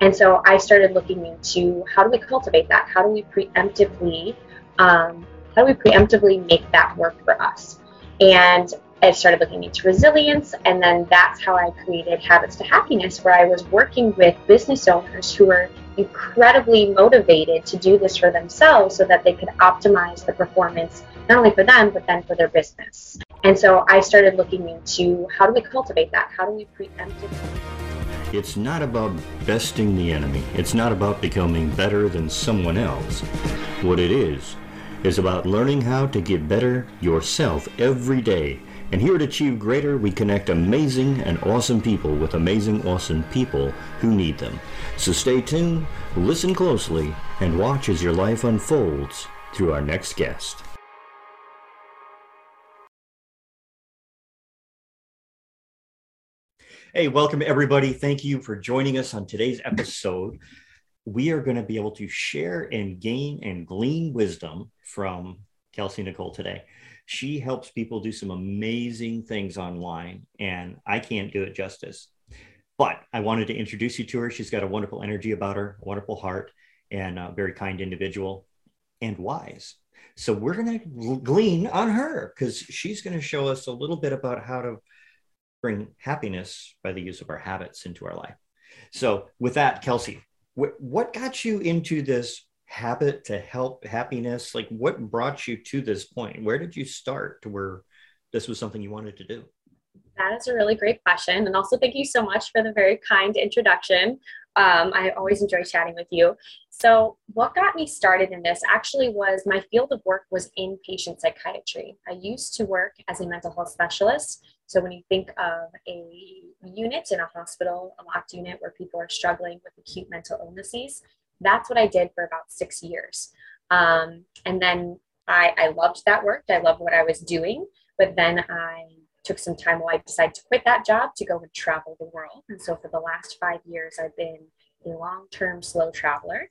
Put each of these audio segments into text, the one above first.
And so I started looking into how do we cultivate that? How do we preemptively, um, how do we preemptively make that work for us? And I started looking into resilience, and then that's how I created Habits to Happiness, where I was working with business owners who were incredibly motivated to do this for themselves so that they could optimize the performance not only for them but then for their business. And so I started looking into how do we cultivate that? How do we preemptively it's not about besting the enemy. It's not about becoming better than someone else. What it is, is about learning how to get better yourself every day. And here at Achieve Greater, we connect amazing and awesome people with amazing, awesome people who need them. So stay tuned, listen closely, and watch as your life unfolds through our next guest. Hey, welcome everybody. Thank you for joining us on today's episode. We are going to be able to share and gain and glean wisdom from Kelsey Nicole today. She helps people do some amazing things online, and I can't do it justice. But I wanted to introduce you to her. She's got a wonderful energy about her, a wonderful heart, and a very kind individual and wise. So we're going to glean on her because she's going to show us a little bit about how to bring happiness by the use of our habits into our life. So, with that, Kelsey, wh- what got you into this habit to help happiness? Like, what brought you to this point? Where did you start to where this was something you wanted to do? That is a really great question. And also, thank you so much for the very kind introduction. Um, I always enjoy chatting with you. So, what got me started in this actually was my field of work was inpatient psychiatry. I used to work as a mental health specialist. So, when you think of a unit in a hospital, a locked unit where people are struggling with acute mental illnesses, that's what I did for about six years. Um, and then I, I loved that work. I loved what I was doing. But then I took some time while I decided to quit that job to go and travel the world. And so for the last five years, I've been a long term slow traveler.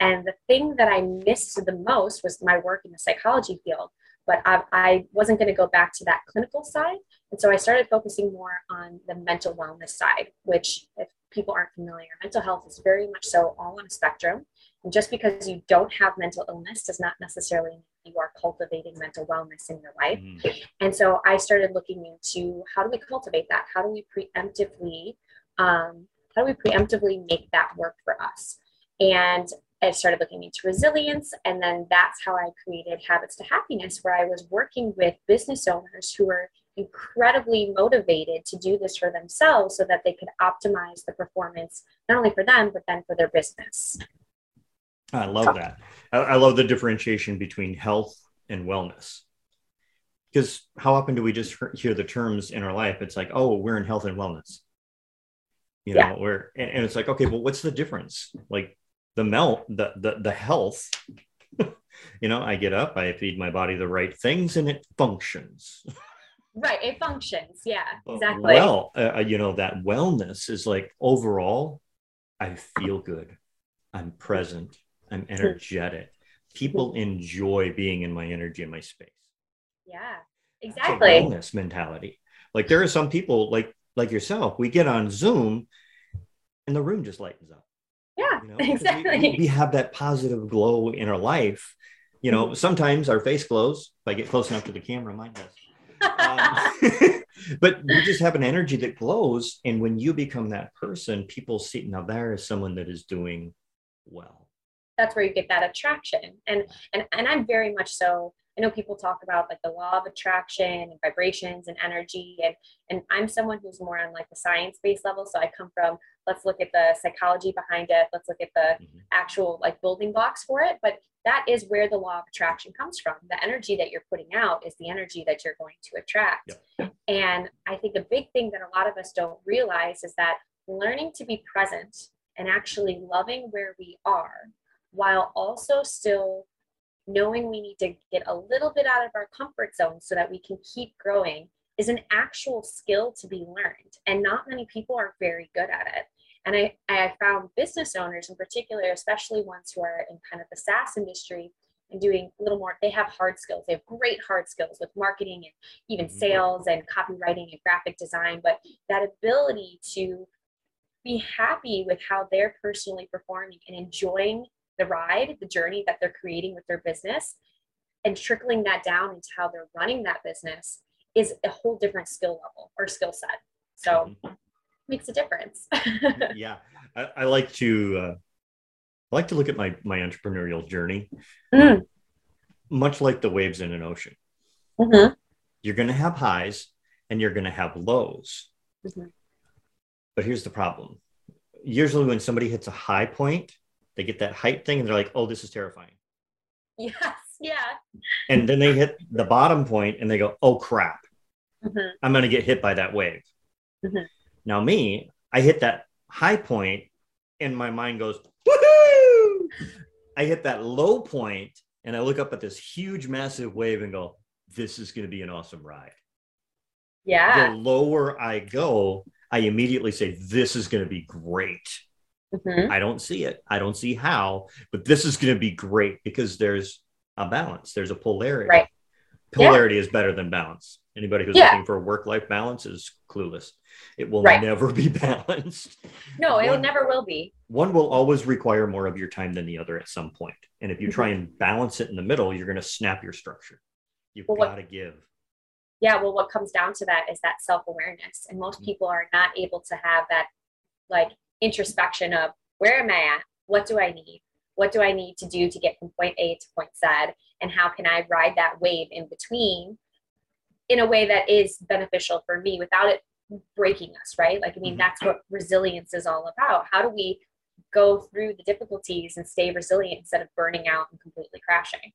And the thing that I missed the most was my work in the psychology field. But I, I wasn't going to go back to that clinical side. And so I started focusing more on the mental wellness side, which, if people aren't familiar, mental health is very much so all on a spectrum. And just because you don't have mental illness does not necessarily mean you are cultivating mental wellness in your life. Mm-hmm. And so I started looking into how do we cultivate that? How do we preemptively, um, how do we preemptively make that work for us? And I started looking into resilience, and then that's how I created Habits to Happiness, where I was working with business owners who were incredibly motivated to do this for themselves so that they could optimize the performance not only for them but then for their business I love that. I, I love the differentiation between health and wellness. Because how often do we just hear the terms in our life? It's like, oh, we're in health and wellness. You know, yeah. we're and, and it's like, okay, well, what's the difference? Like the melt, the the the health. you know, I get up, I feed my body the right things, and it functions. right, it functions. Yeah, exactly. Well, uh, uh, you know, that wellness is like overall, I feel good. I'm present. I'm energetic. People enjoy being in my energy in my space. Yeah, exactly. wellness mentality. Like there are some people like like yourself. We get on Zoom, and the room just lightens up. Yeah, you know? exactly. We, we, have that positive glow in our life. You know, sometimes our face glows. If I get close enough to the camera, mine does. Um, but you just have an energy that glows, and when you become that person, people see now there is someone that is doing well that's where you get that attraction and and and i'm very much so i know people talk about like the law of attraction and vibrations and energy and and i'm someone who's more on like the science based level so i come from let's look at the psychology behind it let's look at the mm-hmm. actual like building blocks for it but that is where the law of attraction comes from the energy that you're putting out is the energy that you're going to attract yep. and i think a big thing that a lot of us don't realize is that learning to be present and actually loving where we are while also still knowing we need to get a little bit out of our comfort zone so that we can keep growing is an actual skill to be learned. And not many people are very good at it. And I, I found business owners in particular, especially ones who are in kind of the SaaS industry and doing a little more, they have hard skills. They have great hard skills with marketing and even mm-hmm. sales and copywriting and graphic design. But that ability to be happy with how they're personally performing and enjoying the ride, the journey that they're creating with their business, and trickling that down into how they're running that business is a whole different skill level or skill set. So mm-hmm. makes a difference. yeah, I, I, like to uh, I like to look at my my entrepreneurial journey, mm. much like the waves in an ocean. Mm-hmm. You're going to have highs and you're going to have lows. Mm-hmm. But here's the problem. Usually, when somebody hits a high point, they get that height thing and they're like, oh, this is terrifying. Yes. Yeah. And then they hit the bottom point and they go, oh, crap. Mm-hmm. I'm going to get hit by that wave. Mm-hmm. Now, me, I hit that high point and my mind goes, woohoo! I hit that low point and I look up at this huge, massive wave and go, this is going to be an awesome ride. Yeah. The lower I go, I immediately say, this is going to be great. Mm-hmm. I don't see it. I don't see how, but this is going to be great because there's a balance. There's a polarity. Right. Polarity yeah. is better than balance. Anybody who's yeah. looking for a work life balance is clueless. It will right. never be balanced. No, one, it never will be. One will always require more of your time than the other at some point. And if you try mm-hmm. and balance it in the middle, you're going to snap your structure. You've well, got to give. Yeah, well, what comes down to that is that self awareness. And most mm-hmm. people are not able to have that like introspection of where am I at? What do I need? What do I need to do to get from point A to point Z? And how can I ride that wave in between in a way that is beneficial for me without it breaking us, right? Like, I mean, mm-hmm. that's what resilience is all about. How do we go through the difficulties and stay resilient instead of burning out and completely crashing?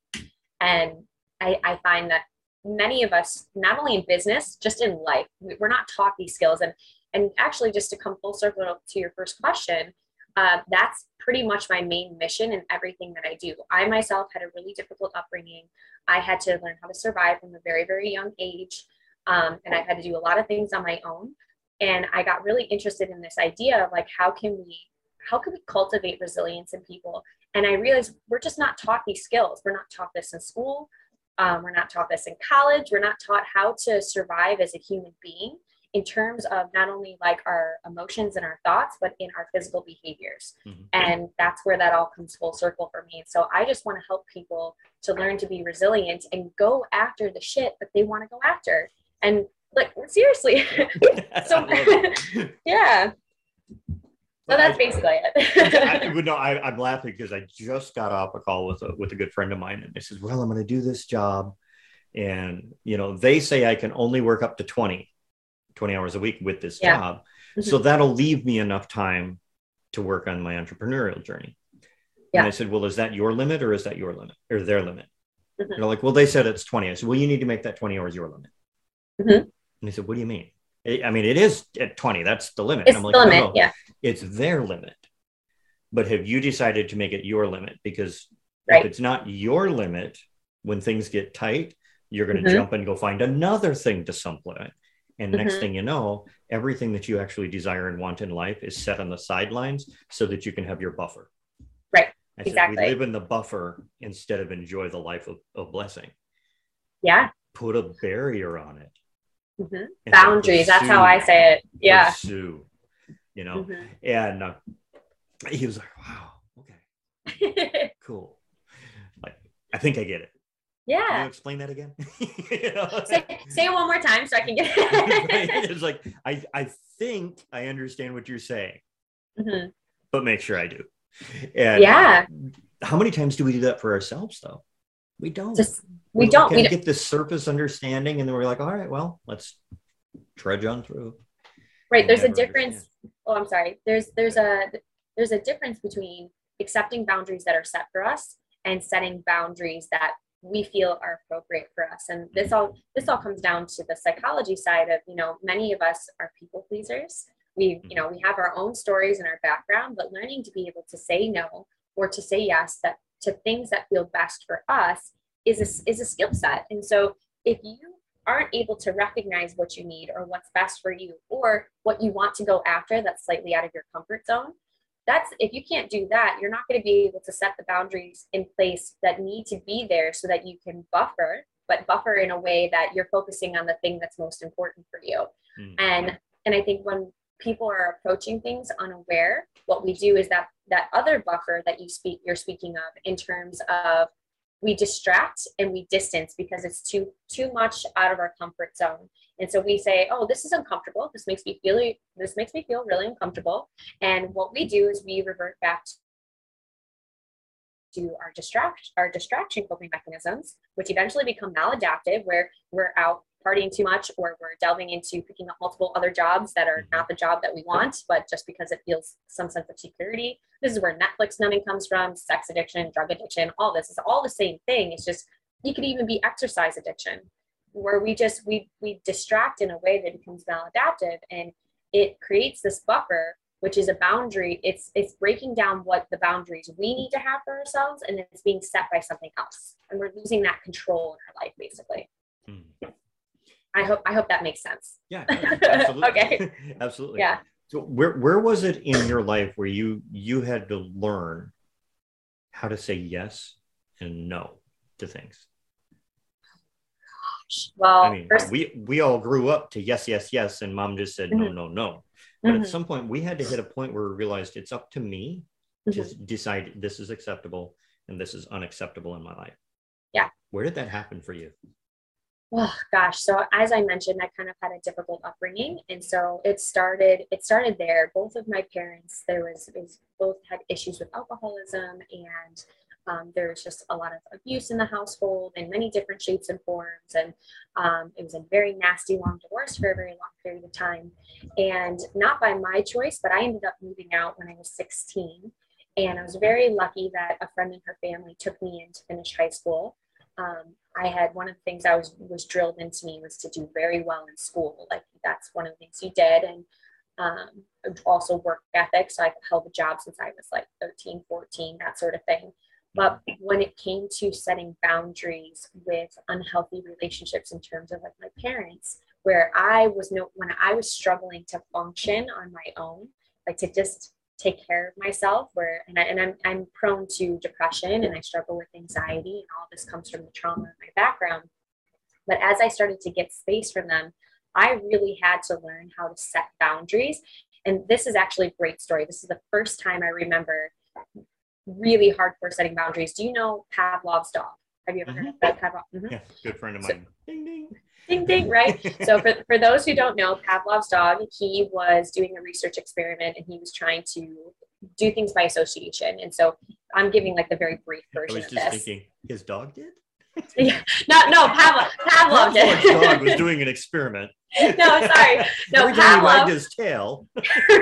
And I, I find that many of us, not only in business, just in life, we're not taught these skills. And and actually, just to come full circle to your first question, uh, that's pretty much my main mission in everything that I do. I myself had a really difficult upbringing. I had to learn how to survive from a very, very young age. Um, and I've had to do a lot of things on my own. And I got really interested in this idea of like, how can we, how can we cultivate resilience in people? And I realized we're just not taught these skills. We're not taught this in school. Um, we're not taught this in college. We're not taught how to survive as a human being in terms of not only like our emotions and our thoughts, but in our physical behaviors. Mm-hmm. And that's where that all comes full circle for me. So I just want to help people to learn to be resilient and go after the shit that they want to go after. And like, seriously. so, yeah. So that's basically it. I, no, I, I'm laughing because I just got off a call with a, with a good friend of mine, and they says, "Well, I'm going to do this job, and you know, they say I can only work up to 20, 20 hours a week with this yeah. job. Mm-hmm. So that'll leave me enough time to work on my entrepreneurial journey. Yeah. And I said, Well, is that your limit or is that your limit or their limit? Mm-hmm. They're like, Well, they said it's 20. I said, Well, you need to make that 20 hours your limit. Mm-hmm. And they said, What do you mean? I mean, it is at 20. That's the limit. It's I'm like, the limit. No, yeah. It's their limit. But have you decided to make it your limit? Because right. if it's not your limit, when things get tight, you're going to mm-hmm. jump and go find another thing to supplement. And next mm-hmm. thing you know, everything that you actually desire and want in life is set on the sidelines so that you can have your buffer. Right. I exactly. Said, we live in the buffer instead of enjoy the life of, of blessing. Yeah. Put a barrier on it. Mm-hmm. Boundaries. Pursue, that's how I say it. Yeah. Pursue, you know, mm-hmm. and uh, he was like, wow, okay, cool. Like, I think I get it. Yeah. Can you explain that again? you know? say, say it one more time so I can get it. It's like, I, I think I understand what you're saying, mm-hmm. but make sure I do. And yeah. How many times do we do that for ourselves though? We don't. Just, we, we don't. We get this surface understanding and then we're like, all right, well, let's trudge on through. Right. There's a difference. Understand. Oh, I'm sorry. There's, there's a, there's a difference between accepting boundaries that are set for us and setting boundaries that we feel are appropriate for us. And this all this all comes down to the psychology side of you know many of us are people pleasers. We you know we have our own stories and our background but learning to be able to say no or to say yes that to things that feel best for us is a, is a skill set. And so if you aren't able to recognize what you need or what's best for you or what you want to go after that's slightly out of your comfort zone that's if you can't do that you're not going to be able to set the boundaries in place that need to be there so that you can buffer but buffer in a way that you're focusing on the thing that's most important for you mm. and and i think when people are approaching things unaware, what we do is that that other buffer that you speak you're speaking of in terms of we distract and we distance because it's too too much out of our comfort zone and so we say oh this is uncomfortable. This makes me feel this makes me feel really uncomfortable. And what we do is we revert back to our distract our distraction coping mechanisms which eventually become maladaptive where we're out partying too much or we're delving into picking up multiple other jobs that are not the job that we want but just because it feels some sense of security. This is where netflix numbing comes from sex addiction drug addiction all this is all the same thing. It's just it could even be exercise addiction where we just we we distract in a way that becomes maladaptive and it creates this buffer which is a boundary it's it's breaking down what the boundaries we need to have for ourselves and it's being set by something else and we're losing that control in our life basically hmm. I hope I hope that makes sense. Yeah, absolutely. okay. absolutely. Yeah. So where where was it in your life where you you had to learn how to say yes and no to things? Well, I mean, first... we we all grew up to yes, yes, yes, and mom just said mm-hmm. no, no, no. But mm-hmm. at some point, we had to hit a point where we realized it's up to me mm-hmm. to decide this is acceptable and this is unacceptable in my life. Yeah. Where did that happen for you? oh gosh so as i mentioned i kind of had a difficult upbringing and so it started it started there both of my parents there was, was both had issues with alcoholism and um, there was just a lot of abuse in the household in many different shapes and forms and um, it was a very nasty long divorce for a very long period of time and not by my choice but i ended up moving out when i was 16 and i was very lucky that a friend and her family took me in to finish high school um, I had one of the things I was was drilled into me was to do very well in school. Like that's one of the things you did, and um, also work ethic. So I held a job since I was like 13, 14, that sort of thing. But when it came to setting boundaries with unhealthy relationships in terms of like my parents, where I was no when I was struggling to function on my own, like to just take care of myself where and, I, and I'm, I'm prone to depression and i struggle with anxiety and all this comes from the trauma of my background. But as i started to get space from them i really had to learn how to set boundaries. And this is actually a great story. This is the first time i remember really hardcore setting boundaries. Do you know pavlov's dog? Have you ever mm-hmm. heard of that pavlov? Mm-hmm. yeah good friend of mine. So, ding ding. Ding ding right? So for, for those who don't know pavlov's dog he was doing a research experiment and he was trying to do things by association. And so i'm giving like the very brief version I was just of this. thinking his dog did yeah. no no pavlov pavlov did dog was doing an experiment no sorry no Every time pavlov wagged his tail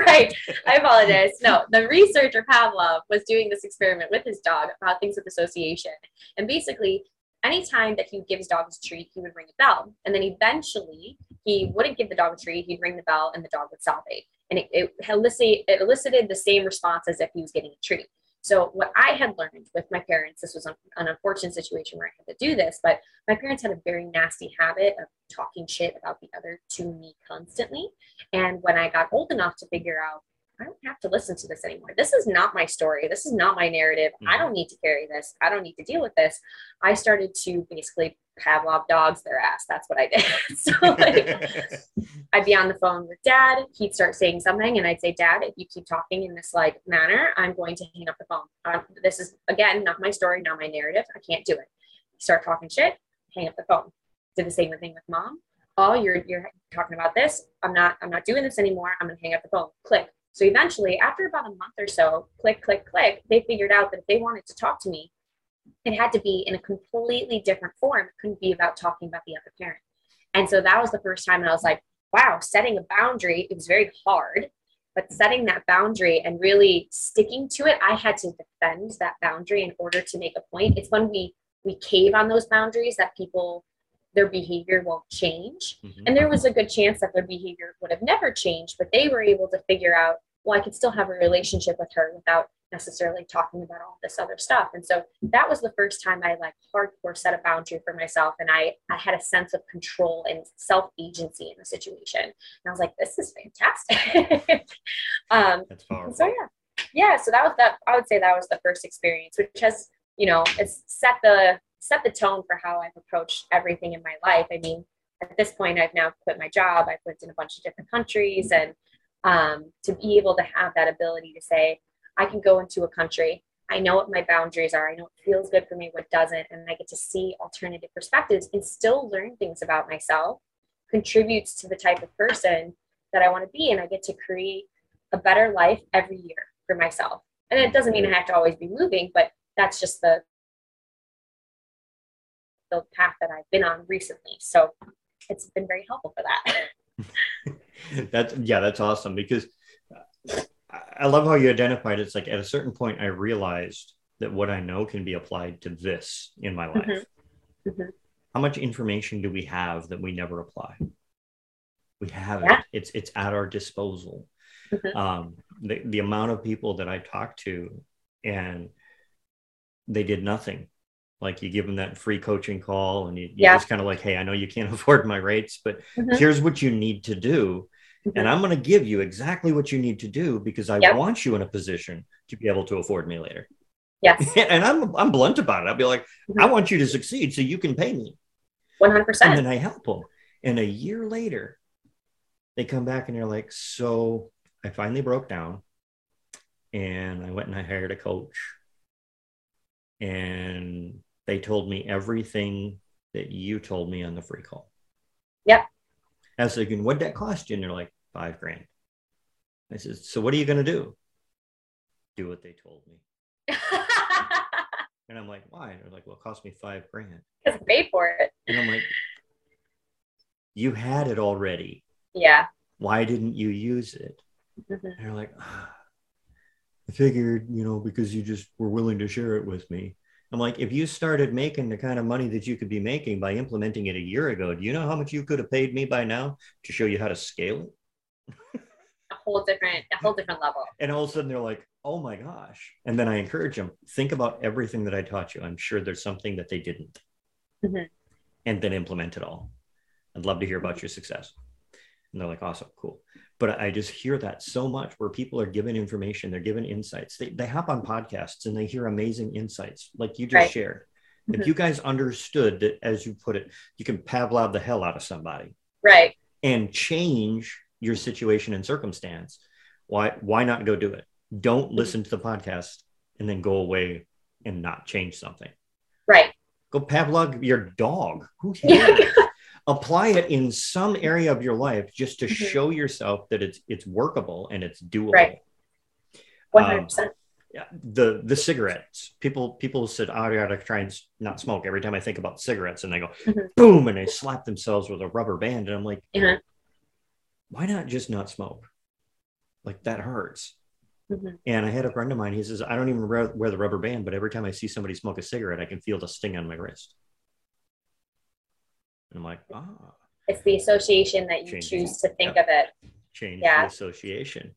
right i apologize no the researcher pavlov was doing this experiment with his dog about things with association and basically anytime that he would give his dog a treat, he would ring a bell. And then eventually he wouldn't give the dog a treat, he'd ring the bell and the dog would salivate. And it, it, elicited, it elicited the same response as if he was getting a treat. So what I had learned with my parents, this was an, unfortunate situation where I had to do this, but my parents had a very nasty habit of talking shit about the other to me constantly. And when I got old enough to figure out I don't have to listen to this anymore. This is not my story. This is not my narrative. Mm-hmm. I don't need to carry this. I don't need to deal with this. I started to basically Pavlov dogs their ass. That's what I did. so like I'd be on the phone with dad. He'd start saying something and I'd say, Dad, if you keep talking in this like manner, I'm going to hang up the phone. Um, this is again, not my story, not my narrative. I can't do it. Start talking shit, hang up the phone. Did the same thing with mom. Oh, you're you're talking about this. I'm not I'm not doing this anymore. I'm gonna hang up the phone. Click so eventually, after about a month or so, click, click, click, they figured out that if they wanted to talk to me, it had to be in a completely different form. It couldn't be about talking about the other parent. And so that was the first time that I was like, wow, setting a boundary, it was very hard, but setting that boundary and really sticking to it, I had to defend that boundary in order to make a point. It's when we we cave on those boundaries that people their behavior won't change. Mm-hmm. And there was a good chance that their behavior would have never changed, but they were able to figure out, well, I could still have a relationship with her without necessarily talking about all this other stuff. And so that was the first time I like hardcore set a boundary for myself. And I, I had a sense of control and self agency in the situation. And I was like, this is fantastic. um, That's powerful. So yeah. Yeah. So that was that. I would say that was the first experience, which has, you know, it's set the set the tone for how I've approached everything in my life. I mean, at this point, I've now quit my job. I've lived in a bunch of different countries, and um, to be able to have that ability to say, I can go into a country. I know what my boundaries are. I know what feels good for me, what doesn't. And I get to see alternative perspectives and still learn things about myself, contributes to the type of person that I want to be. And I get to create a better life every year for myself. And it doesn't mean I have to always be moving, but that's just the the path that I've been on recently. So it's been very helpful for that. that's yeah, that's awesome because I love how you identified it's like at a certain point I realized that what I know can be applied to this in my life. Mm-hmm. Mm-hmm. How much information do we have that we never apply? We have yeah. it. It's it's at our disposal. Mm-hmm. Um, the, the amount of people that I talked to and they did nothing. Like you give them that free coaching call and you, you yeah. just kind of like, hey, I know you can't afford my rates, but mm-hmm. here's what you need to do. Mm-hmm. And I'm going to give you exactly what you need to do because I yep. want you in a position to be able to afford me later. Yes. and I'm I'm blunt about it. I'll be like, mm-hmm. I want you to succeed so you can pay me. 100%. And then I help them. And a year later, they come back and they're like, so I finally broke down and I went and I hired a coach and they told me everything that you told me on the free call. Yep. I was thinking, what'd that cost you? And they're like, five grand. I said, so what are you going to do? Do what they told me. and I'm like, why? And they're like, well, it cost me five grand. Because paid for it. And I'm like, you had it already. Yeah. Why didn't you use it? Mm-hmm. And they're like, ah, I figured, you know, because you just were willing to share it with me. I'm like, if you started making the kind of money that you could be making by implementing it a year ago, do you know how much you could have paid me by now to show you how to scale it? a whole different, a whole different level. And all of a sudden they're like, oh my gosh. And then I encourage them, think about everything that I taught you. I'm sure there's something that they didn't. Mm-hmm. And then implement it all. I'd love to hear about your success. And they're like, awesome, cool but I just hear that so much where people are given information, they're given insights. They, they hop on podcasts and they hear amazing insights like you just right. shared. Mm-hmm. If you guys understood that, as you put it, you can Pavlov the hell out of somebody. Right. And change your situation and circumstance. Why, why not go do it? Don't mm-hmm. listen to the podcast and then go away and not change something. Right. Go Pavlov your dog. Who cares? Apply it in some area of your life just to mm-hmm. show yourself that it's it's workable and it's doable. Right. One hundred percent. Yeah, the the cigarettes. People people said, "Oh, I gotta try and not smoke." Every time I think about cigarettes, and they go mm-hmm. boom, and they slap themselves with a rubber band, and I'm like, mm-hmm. why not just not smoke? Like that hurts. Mm-hmm. And I had a friend of mine. He says, "I don't even wear the rubber band, but every time I see somebody smoke a cigarette, I can feel the sting on my wrist." And I'm like, ah. It's the association that you choose to think yeah. of it. Change yeah. the association.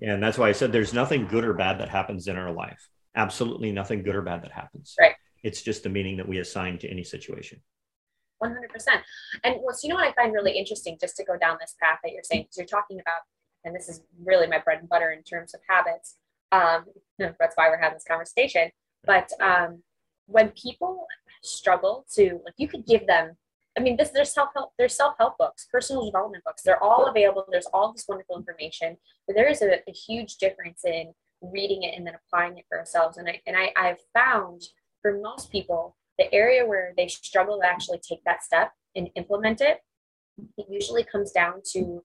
And that's why I said there's nothing good or bad that happens in our life. Absolutely nothing good or bad that happens. Right. It's just the meaning that we assign to any situation. 100%. And what's, you know what I find really interesting just to go down this path that you're saying, because you're talking about, and this is really my bread and butter in terms of habits. Um, that's why we're having this conversation. But um, when people struggle to, like, you could give them I mean, this there's self help, there's self help books, personal development books. They're all available. There's all this wonderful information, but there is a, a huge difference in reading it and then applying it for ourselves. And I and I, I've found for most people, the area where they struggle to actually take that step and implement it, it usually comes down to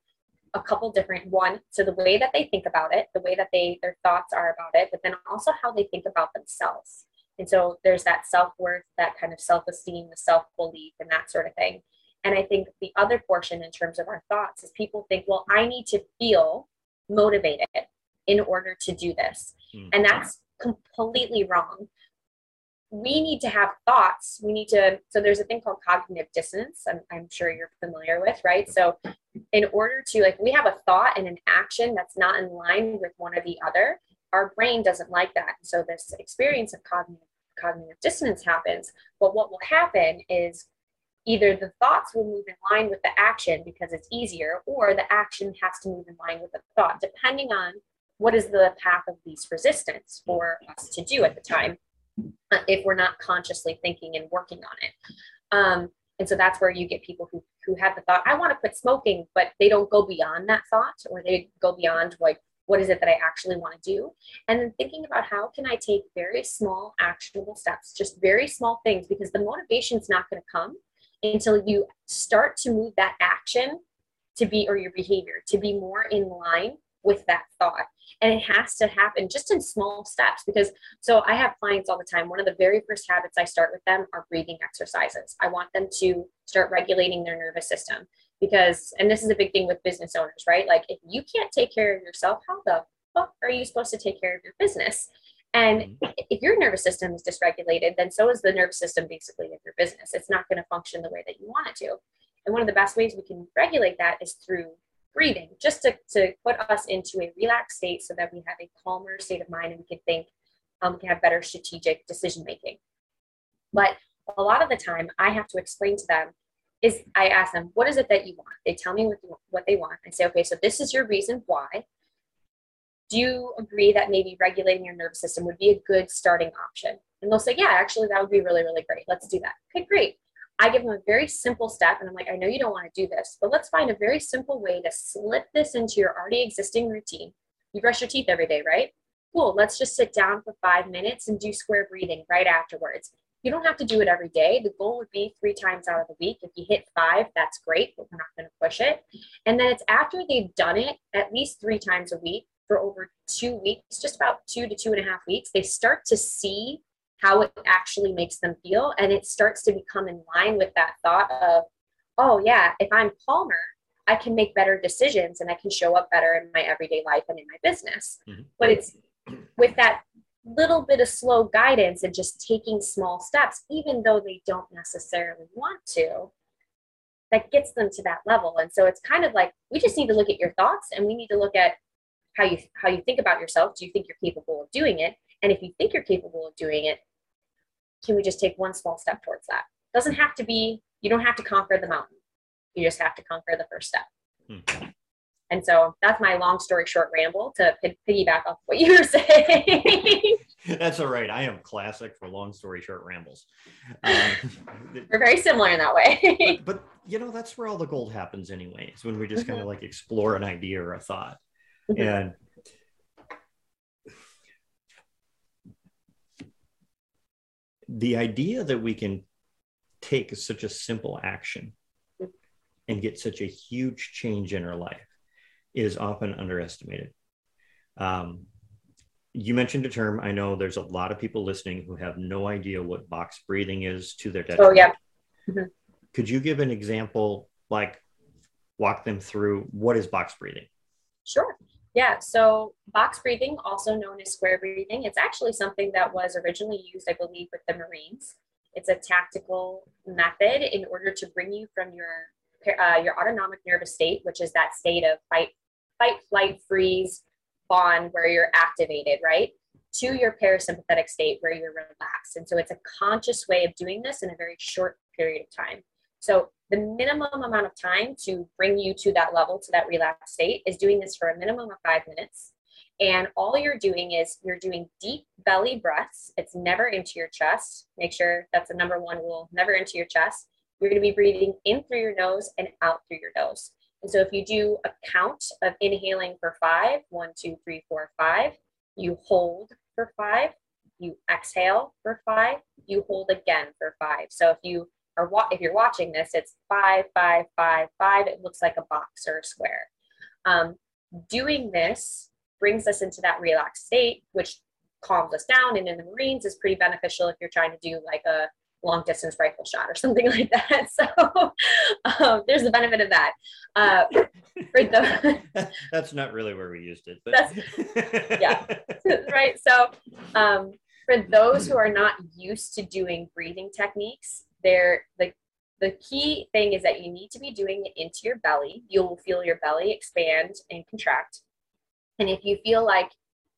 a couple different one so the way that they think about it the way that they their thoughts are about it but then also how they think about themselves and so there's that self worth, that kind of self esteem, the self belief, and that sort of thing. And I think the other portion in terms of our thoughts is people think, well, I need to feel motivated in order to do this. Mm-hmm. And that's completely wrong. We need to have thoughts. We need to, so there's a thing called cognitive dissonance, I'm, I'm sure you're familiar with, right? So, in order to, like, we have a thought and an action that's not in line with one or the other, our brain doesn't like that. So this experience of cognitive cognitive dissonance happens. But what will happen is either the thoughts will move in line with the action because it's easier, or the action has to move in line with the thought, depending on what is the path of least resistance for us to do at the time, uh, if we're not consciously thinking and working on it. Um, And so that's where you get people who who have the thought, I want to quit smoking, but they don't go beyond that thought or they go beyond like what is it that I actually want to do? And then thinking about how can I take very small actionable steps, just very small things, because the motivation is not going to come until you start to move that action to be or your behavior to be more in line with that thought. And it has to happen just in small steps because so i have clients all the time. One of the very first habits i start with them are breathing exercises. I want them to start regulating their nervous system because and this is a big thing with business owners right like if you can't take care of yourself how the fuck are you supposed to take care of your business and mm-hmm. if your nervous system is dysregulated then so is the nervous system basically of your business it's not going to function the way that you want it to and one of the best ways we can regulate that is through breathing, just to, to put us into a relaxed state so that we have a calmer state of mind and we can think, um, we can have better strategic decision making. But a lot of the time, I have to explain to them is I ask them, what is it that you want? They tell me what, what they want. I say, okay, so this is your reason why. Do you agree that maybe regulating your nervous system would be a good starting option? And they'll say, yeah, actually, that would be really, really great. Let's do that. Okay, great. I give them a very simple step, and I'm like, I know you don't want to do this, but let's find a very simple way to slip this into your already existing routine. You brush your teeth every day, right? Cool. Let's just sit down for five minutes and do square breathing right afterwards. You don't have to do it every day. The goal would be three times out of the week. If you hit five, that's great, but we're not going to push it. And then it's after they've done it at least three times a week for over two weeks, just about two to two and a half weeks, they start to see how it actually makes them feel. And it starts to become in line with that thought of, oh, yeah, if I'm calmer, I can make better decisions and I can show up better in my everyday life and in my business. Mm-hmm. But it's with that little bit of slow guidance and just taking small steps, even though they don't necessarily want to, that gets them to that level. And so it's kind of like we just need to look at your thoughts and we need to look at how you how you think about yourself. Do you think you're capable of doing it? And if you think you're capable of doing it, can we just take one small step towards that? Doesn't have to be, you don't have to conquer the mountain. You just have to conquer the first step. Hmm. And so that's my long story short ramble to piggyback off what you were saying. that's all right. I am classic for long story short rambles. Um, We're very similar in that way. but, but, you know, that's where all the gold happens, anyways, when we just mm-hmm. kind of like explore an idea or a thought. Mm-hmm. And the idea that we can take such a simple action and get such a huge change in our life is often underestimated. Um, you mentioned a term. I know there's a lot of people listening who have no idea what box breathing is to their detriment. Oh, yeah. Mm-hmm. Could you give an example, like walk them through what is box breathing? Sure. Yeah, so box breathing, also known as square breathing, it's actually something that was originally used, I believe, with the Marines. It's a tactical method in order to bring you from your uh, your autonomic nervous state, which is that state of fight, fight, flight, freeze, fawn, where you're activated, right, to your parasympathetic state where you're relaxed. And so it's a conscious way of doing this in a very short period of time. So the minimum amount of time to bring you to that level, to that relaxed state, is doing this for a minimum of five minutes. And all you're doing is you're doing deep belly breaths. It's never into your chest. Make sure that's the number one rule never into your chest. You're going to be breathing in through your nose and out through your nose. And so if you do a count of inhaling for five, one, two, three, four, five, you hold for five, you exhale for five, you hold again for five. So if you are wa- if you're watching this, it's five, five, five, five. It looks like a box or a square. Um, doing this brings us into that relaxed state, which calms us down. And in the Marines is pretty beneficial if you're trying to do like a long distance rifle shot or something like that. So um, there's the benefit of that. Uh, for the that's not really where we used it. But. yeah, right. So um, for those who are not used to doing breathing techniques, there the the key thing is that you need to be doing it into your belly. You'll feel your belly expand and contract. And if you feel like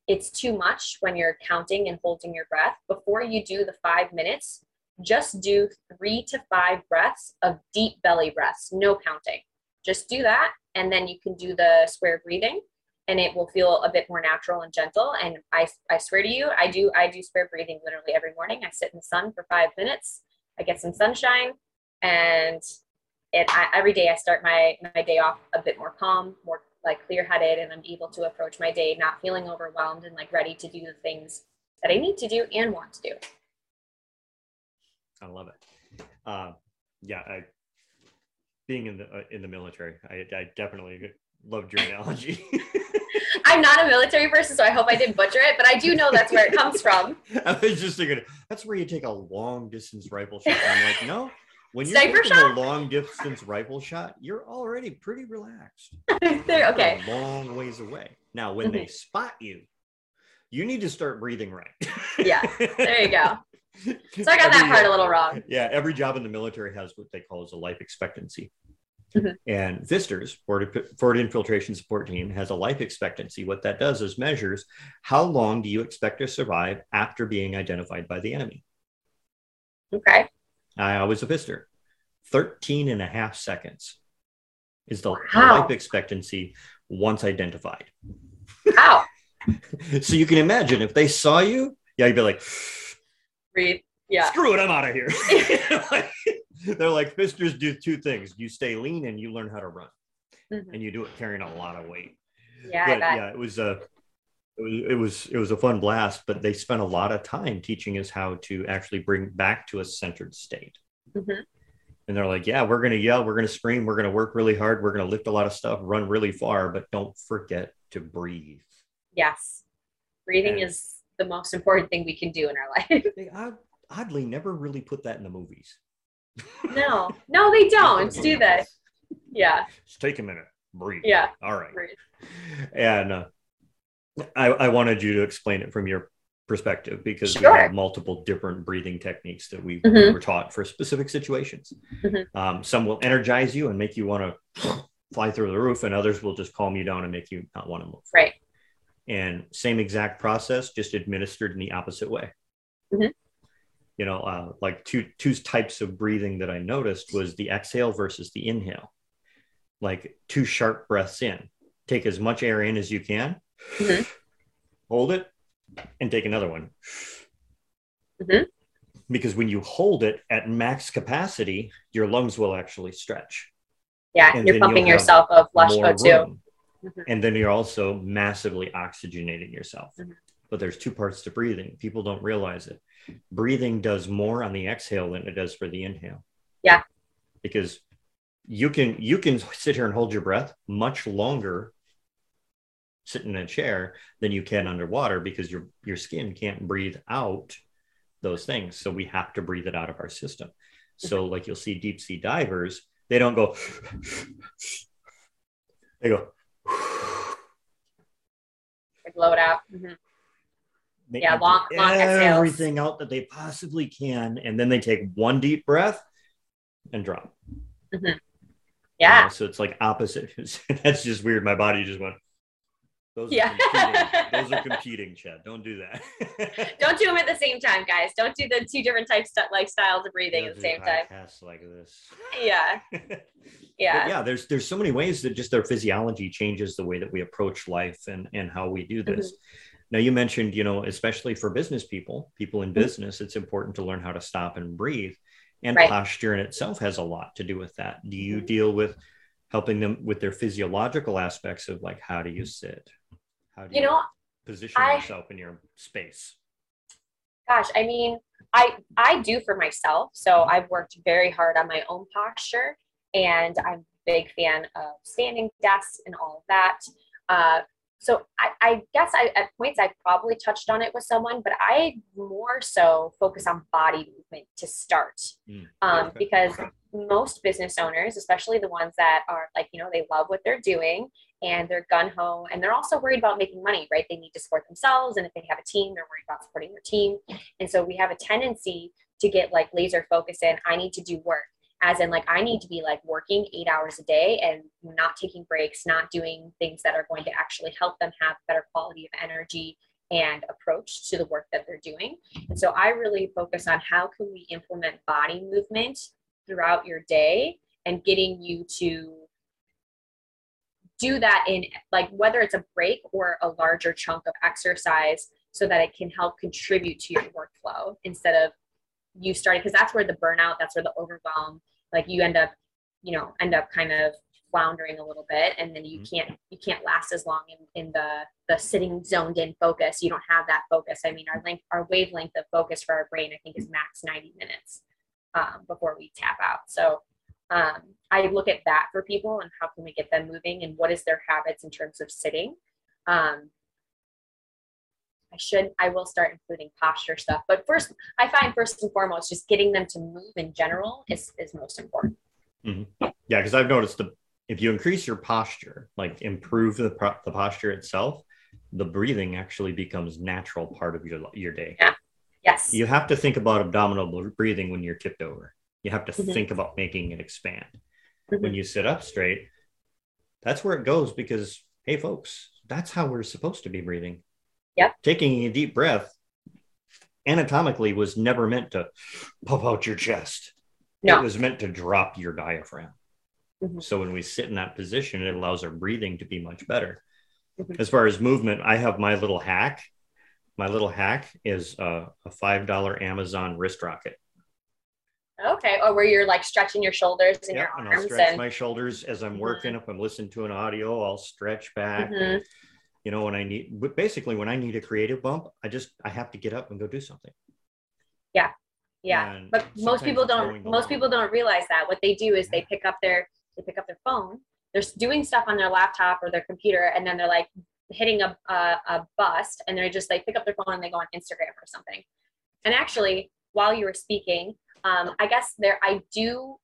it's too much when you're counting and holding your breath, before you do the five minutes, just do three to five breaths of deep belly breaths, no counting. Just do that, and then you can do the square breathing, and it will feel a bit more natural and gentle. And I, I swear to you, I do I do square breathing literally every morning. I sit in the sun for five minutes I get some sunshine, and it I, every day I start my my day off a bit more calm, more like clear headed, and I'm able to approach my day not feeling overwhelmed and like ready to do the things that I need to do and want to do. I love it. Uh, yeah, I being in the uh, in the military, I, I definitely loved your analogy. I'm not a military person, so I hope I didn't butcher it, but I do know that's where it comes from. I was just thinking that's where you take a long distance rifle shot. I'm like, no, when you're Sniper taking shot? a long distance rifle shot, you're already pretty relaxed. there, okay. You're long ways away. Now, when they spot you, you need to start breathing right. Yeah, There you go. So I got that part a little wrong. Yeah, every job in the military has what they call as a life expectancy. Mhm. And Fisters, Forward, Forward Infiltration Support Team, has a life expectancy. What that does is measures how long do you expect to survive after being identified by the enemy. Okay. I was a Fister. 13 and a half seconds is the Wow. life expectancy once identified. Wow. So you can imagine if they saw you, yeah, you'd be like, Breathe. Yeah. screw it, I'm out of here. They're like, Fisters do two things you stay lean and you learn how to run, Mhm. and you do it carrying a lot of weight. Yeah. But yeah, it was a. It was, it was it was a fun blast, but they spent a lot of time teaching us how to actually bring back to a centered state. Mhm. And they're like, yeah, we're gonna yell, we're gonna scream, we're gonna work really hard, we're gonna lift a lot of stuff, run really far, but don't forget to breathe. Yes. Breathing Yeah. is the most important thing we can do in our life. They odd, oddly never really put that in the movies. no. No, they don't do that. Yeah. Just take a minute, breathe. Yeah. All right. Breathe. And uh, I, I wanted you to explain it from your perspective because we have multiple different breathing techniques that we, Mhm. were taught for specific situations. Mhm. Um, some will energize you and make you want to fly through the roof, and others will just calm you down and make you not want to move. Right. And same exact process, just administered in the opposite way. Mhm. You know, uh, like two two types of breathing that I noticed was the exhale versus the inhale. Like two sharp breaths in. Take as much air in as you can, Mhm. hold it, and take another one. Mhm. Because when you hold it at max capacity, your lungs will actually stretch. Yeah. And You're pumping yourself of flush more O2. room. Mhm. And then you're also massively oxygenating yourself. Mhm. But there's two parts to breathing. People don't realize it. Breathing does more on the exhale than it does for the inhale. Yeah. Because you can you can sit here and hold your breath much longer sitting in a chair than you can underwater because your your skin can't breathe out those things. So we have to breathe it out of our system. So like you'll see deep sea divers, they don't go they go blow it out. Mhm. They Yeah, long- long exhales. everything out that they possibly can, and then they take one deep breath and drop. You know, Yeah. so it's like opposite. That's just weird. My body just went. Those Yeah. are competing. Those are competing, Chad. Don't do that. Don't do them at the same time, guys. Don't do the two different types of like styles of breathing at the same time. Like this. Yeah. But Yeah. yeah, there's there's so many ways that just our physiology changes the way that we approach life and and how we do this. Now you mentioned, you know, especially for business people, people in Mhm. business, it's important to learn how to stop and breathe. And Right. posture in itself has a lot to do with that. Do you Mhm. deal with helping them with their physiological aspects of like how do you sit? How do You know, position I- yourself in your space? gosh, I mean, I I do for myself. So I've worked very hard on my own posture, and I'm a big fan of standing desks and all of that. Uh, so I, I guess I, at points I probably touched on it with someone, but I more so focus on body movement to start, Mm, um, okay. because most business owners, especially the ones that are like you know they love what they're doing and they're gun ho and they're also worried about making money, right? They need to support themselves, and if they have a team, they're worried about supporting their team. And so we have a tendency to get like laser focused in, I need to do work, as in like I need to be like working eight hours a day and not taking breaks, not doing things that are going to actually help them have better quality of energy and approach to the work that they're doing. And so I really focus on how can we implement body movement throughout your day and getting you to do that in like whether it's a break or a larger chunk of exercise so that it can help contribute to your workflow instead of you starting because that's where the burnout that's where the overwhelm like you end up you know end up kind of floundering a little bit and then you mm-hmm. can't you can't last as long in, in the the sitting zoned in focus. You don't have that focus. I mean our length our wavelength of focus for our brain i think is max 90 minutes um, before we tap out. So um, i look at that for people and how can we get them moving and what is their habits in terms of sitting um, I should, I will start including posture stuff. But first, I find first and foremost, just getting them to move in general is, is most important. Mm-hmm. Yeah, because I've noticed the if you increase your posture, like improve the, the posture itself, the breathing actually becomes natural part of your your day. Yeah. Yes. You have to think about abdominal breathing when you're tipped over. You have to mm-hmm. think about making it expand. Mm-hmm. When you sit up straight, that's where it goes because hey folks, that's how we're supposed to be breathing. Yep. Taking a deep breath anatomically was never meant to pump out your chest. No. It was meant to drop your diaphragm. Mm-hmm. So when we sit in that position, it allows our breathing to be much better. Mm-hmm. As far as movement, I have my little hack. My little hack is a, a $5 Amazon wrist rocket. Okay. Or where you're like stretching your shoulders and yep, your arms. And I'll stretch and... my shoulders as I'm working. Mm-hmm. If I'm listening to an audio, I'll stretch back. Mm-hmm. You know, when I need, but basically when I need a creative bump, I just, I have to get up and go do something. Yeah. Yeah. And but most people don't, most people don't realize that what they do is they pick up their, they pick up their phone, they're doing stuff on their laptop or their computer, and then they're like hitting a, a, a bust and they're just like pick up their phone and they go on Instagram or something. And actually, while you were speaking, um, I guess there I do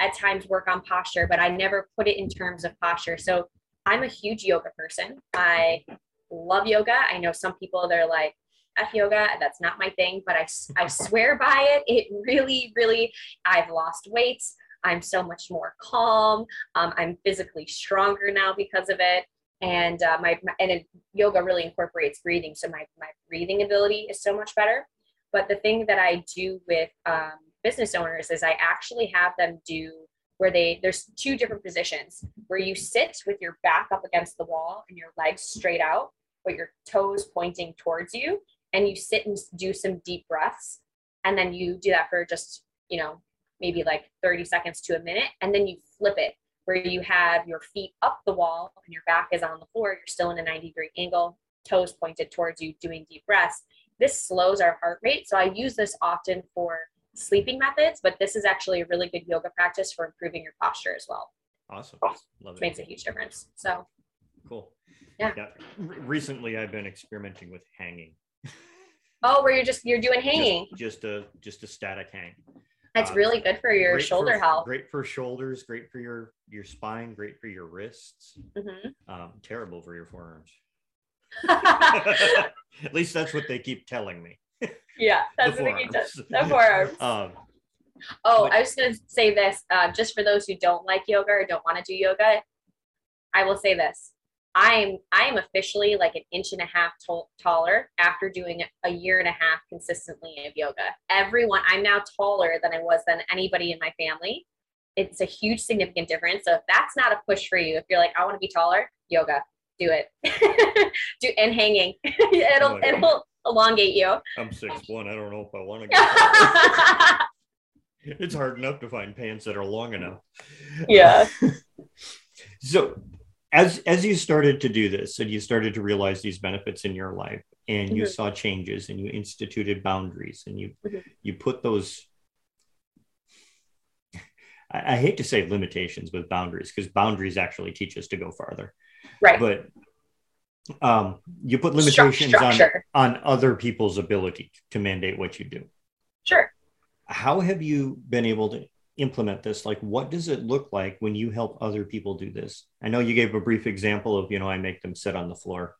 at times work on posture, but I never put it in terms of posture. So I'm a huge yoga person. I love yoga. I know some people they're like, F yoga, that's not my thing, but I, I swear by it. It really, really, I've lost weight. I'm so much more calm. Um, I'm physically stronger now because of it. And uh, my, my, and it, yoga really incorporates breathing, so my my breathing ability is so much better. But the thing that I do with um, business owners is I actually have them do where they there's two different positions where you sit with your back up against the wall and your legs straight out, but your toes pointing towards you, and you sit and do some deep breaths, and then you do that for just you know maybe like 30 seconds to a minute, and then you flip it where you have your feet up the wall and your back is on the floor. You're still in a 90 degree angle, toes pointed towards you, doing deep breaths. This slows our heart rate. So I use this often for sleeping methods, but this is actually a really good yoga practice for improving your posture as well. Awesome. Love it. Makes a huge difference. So cool. Yeah. yeah. recently I've been experimenting with hanging. oh, where you're just you're doing hanging. Just, just a just a static hang. That's uh, really good for your shoulder for, health. Great for shoulders, great for your your spine, great for your wrists. Mm-hmm. Um, terrible for your forearms. At least that's what they keep telling me. Yeah, that's the what they keep telling The forearms. Um, oh, but, I was going to say this uh, just for those who don't like yoga or don't want to do yoga. I will say this: I'm I am officially like an inch and a half t- taller after doing a year and a half consistently of yoga. Everyone, I'm now taller than I was than anybody in my family. It's a huge significant difference. So if that's not a push for you, if you're like I want to be taller, yoga, do it. do and hanging, it'll it'll elongate you. I'm six one. I don't know if I want to. Get it's hard enough to find pants that are long enough. Yeah. so as as you started to do this and you started to realize these benefits in your life and mm-hmm. you saw changes and you instituted boundaries and you mm-hmm. you put those I, I, hate to say limitations with boundaries because boundaries actually teach us to go farther right but um, you put limitations on on other people's ability to mandate what you do. Sure. How have you been able to implement this? Like what does it look like when you help other people do this? I know you gave a brief example of you know i make them sit on the floor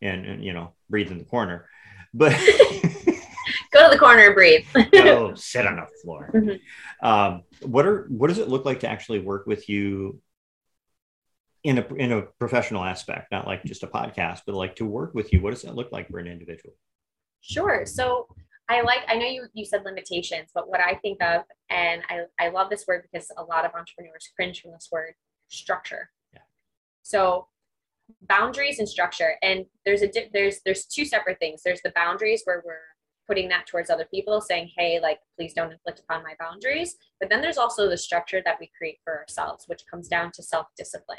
and, and you know breathe in the corner but go to the corner and breathe. Go sit on the floor. Mm-hmm. um, what are what does it look like to actually work with you in a in a professional aspect not like just a podcast but like to work with you what does that look like for an individual sure so I like, I know you, you said limitations, but what I think of, and I, I love this word because a lot of entrepreneurs cringe from this word structure. Yeah. So boundaries and structure. And there's a, there's, there's two separate things. There's the boundaries where we're putting that towards other people, saying, hey, like, please don't inflict upon my boundaries. But then there's also the structure that we create for ourselves, which comes down to self discipline.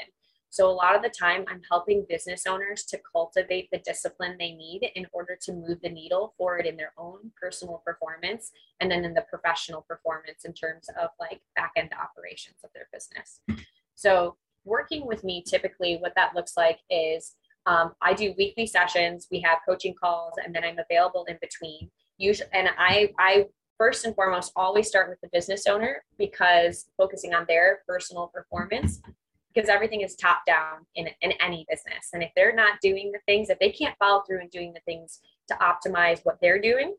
So, a lot of the time, I'm helping business owners to cultivate the discipline they need in order to move the needle forward in their own personal performance and then in the professional performance in terms of like back end operations of their business. So, working with me, typically, what that looks like is um, I do weekly sessions. We have coaching calls, and then I'm available in between. Usually, and I, I first and foremost always start with the business owner because focusing on their personal performance, because everything is top down in, in any business. And if they're not doing the things, if they can't follow through and doing the things to optimize what they're doing,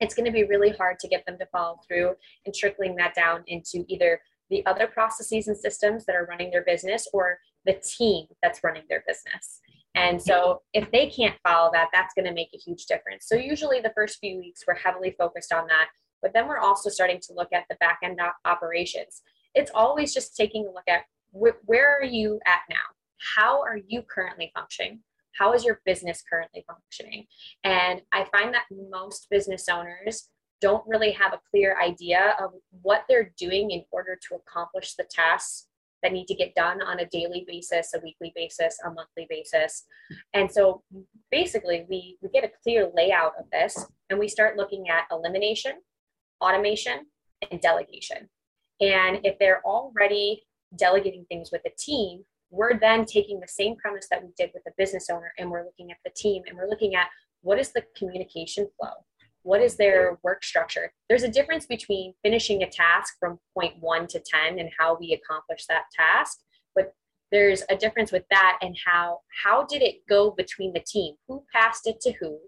it's going to be really hard to get them to follow through and trickling that down into either the other processes and systems that are running their business or the team that's running their business. And so if they can't follow that, that's going to make a huge difference. So usually the first few weeks we're heavily focused on that, but then we're also starting to look at the back end operations. It's always just taking a look at wh- where are you at now? How are you currently functioning? How is your business currently functioning? And I find that most business owners don't really have a clear idea of what they're doing in order to accomplish the tasks that need to get done on a daily basis, a weekly basis, a monthly basis. And so basically, we, we get a clear layout of this and we start looking at elimination, automation, and delegation. And if they're already delegating things with a team, we're then taking the same premise that we did with the business owner and we're looking at the team and we're looking at what is the communication flow? what is their work structure? There's a difference between finishing a task from point one to 10 and how we accomplish that task but there's a difference with that and how how did it go between the team? Who passed it to who?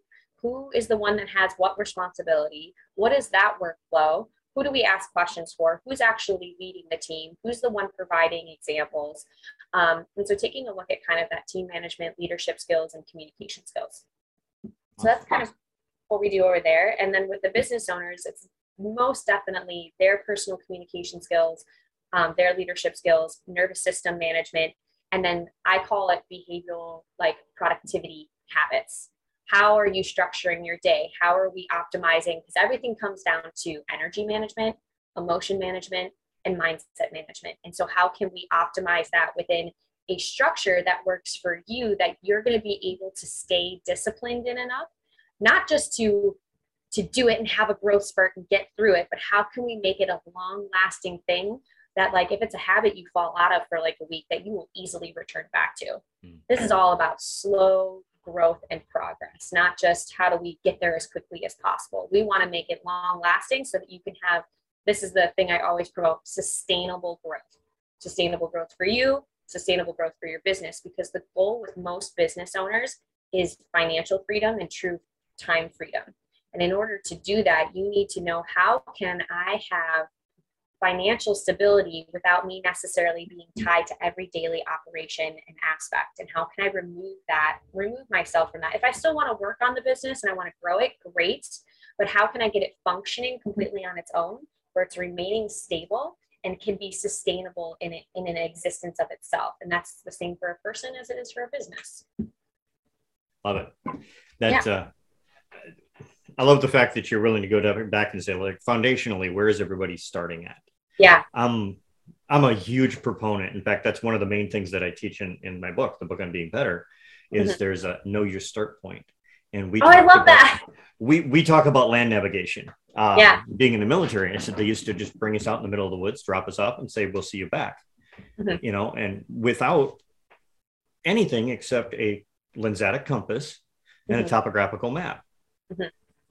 Who is the one that has what responsibility? What is that workflow who do we ask questions for who's actually leading the team who's the one providing examples um, and so taking a look at kind of that team management leadership skills and communication skills so that's kind of what we do over there. And then with the business owners, it's most definitely their personal communication skills, um, their leadership skills, nervous system management, and then I call it behavioral like productivity habits. How are you structuring your day? How are we optimizing? Because everything comes down to energy management, emotion management, and mindset management. And so, how can we optimize that within a structure that works for you that you're going to be able to stay disciplined in enough not just to to do it and have a growth spurt and get through it but how can we make it a long lasting thing that like if it's a habit you fall out of for like a week that you will easily return back to mm. this is all about slow growth and progress not just how do we get there as quickly as possible we want to make it long lasting so that you can have this is the thing i always promote sustainable growth sustainable growth for you sustainable growth for your business because the goal with most business owners is financial freedom and true time freedom. And in order to do that, you need to know how can I have financial stability without me necessarily being tied to every daily operation and aspect and how can i remove that remove myself from that? If i still want to work on the business and i want to grow it great but how can i get it functioning completely on its own where it's remaining stable and can be sustainable in, it, in an existence of itself? And that's the same for a person as it is for a business. Love it. That yeah. uh, I love the fact that you're willing to go back and say, like, foundationally, where is everybody starting at? Yeah. I'm I'm a huge proponent. In fact, that's one of the main things that I teach in, in my book, the book on being better, is mm-hmm. there's a know your start point. And we Oh, I love about, that. We we talk about land navigation. Um, yeah. Being in the military, I said they used to just bring us out in the middle of the woods, drop us off, and say, We'll see you back. Mm-hmm. You know, and without anything except a lensatic compass and mm-hmm. a topographical map. Mm-hmm.